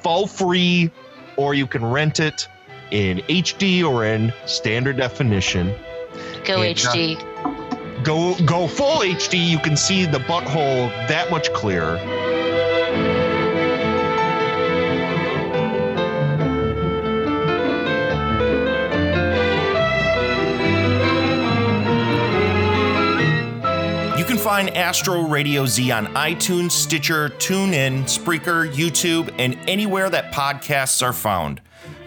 full free or you can rent it in HD or in standard definition. Go And, uh, HD. Go go full HD, you can see the butthole that much clearer. Find Astro Radio Z on iTunes, Stitcher, TuneIn, Spreaker, YouTube, and anywhere that podcasts are found.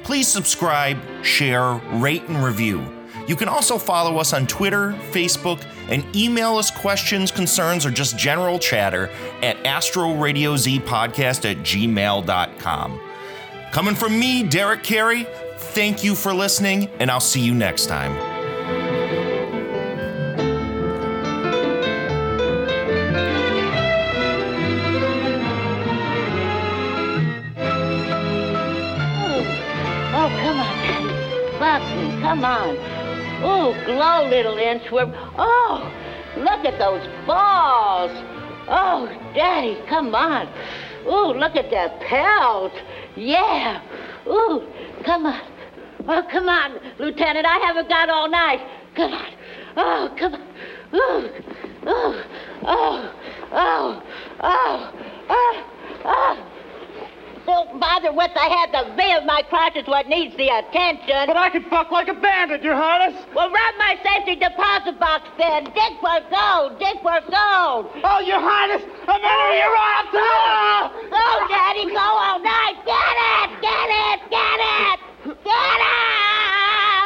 Please subscribe, share, rate, and review. You can also follow us on Twitter, Facebook, and email us questions, concerns, or just general chatter at astroradiozpodcast at gmail.com. Coming from me, Derek Carey, thank you for listening, and I'll see you next time. Come on. Ooh, glow, little inchworm. Oh, look at those balls. Oh, Daddy, come on. Ooh, look at that pelt. Yeah. Ooh, come on. Oh, come on, Lieutenant. I haven't got all night. Come on. Oh, come on. Ooh, oh, oh, oh, oh, oh, oh don't bother with I have the veil of my crotch is what needs the attention. But I can fuck like a bandit, Your Highness. Well, rob my safety deposit box then. Dick for gold, dick for gold. Oh, Your Highness, I'm out of your arms. Oh, oh, Daddy, go all night. Get it, get it, get it, get it.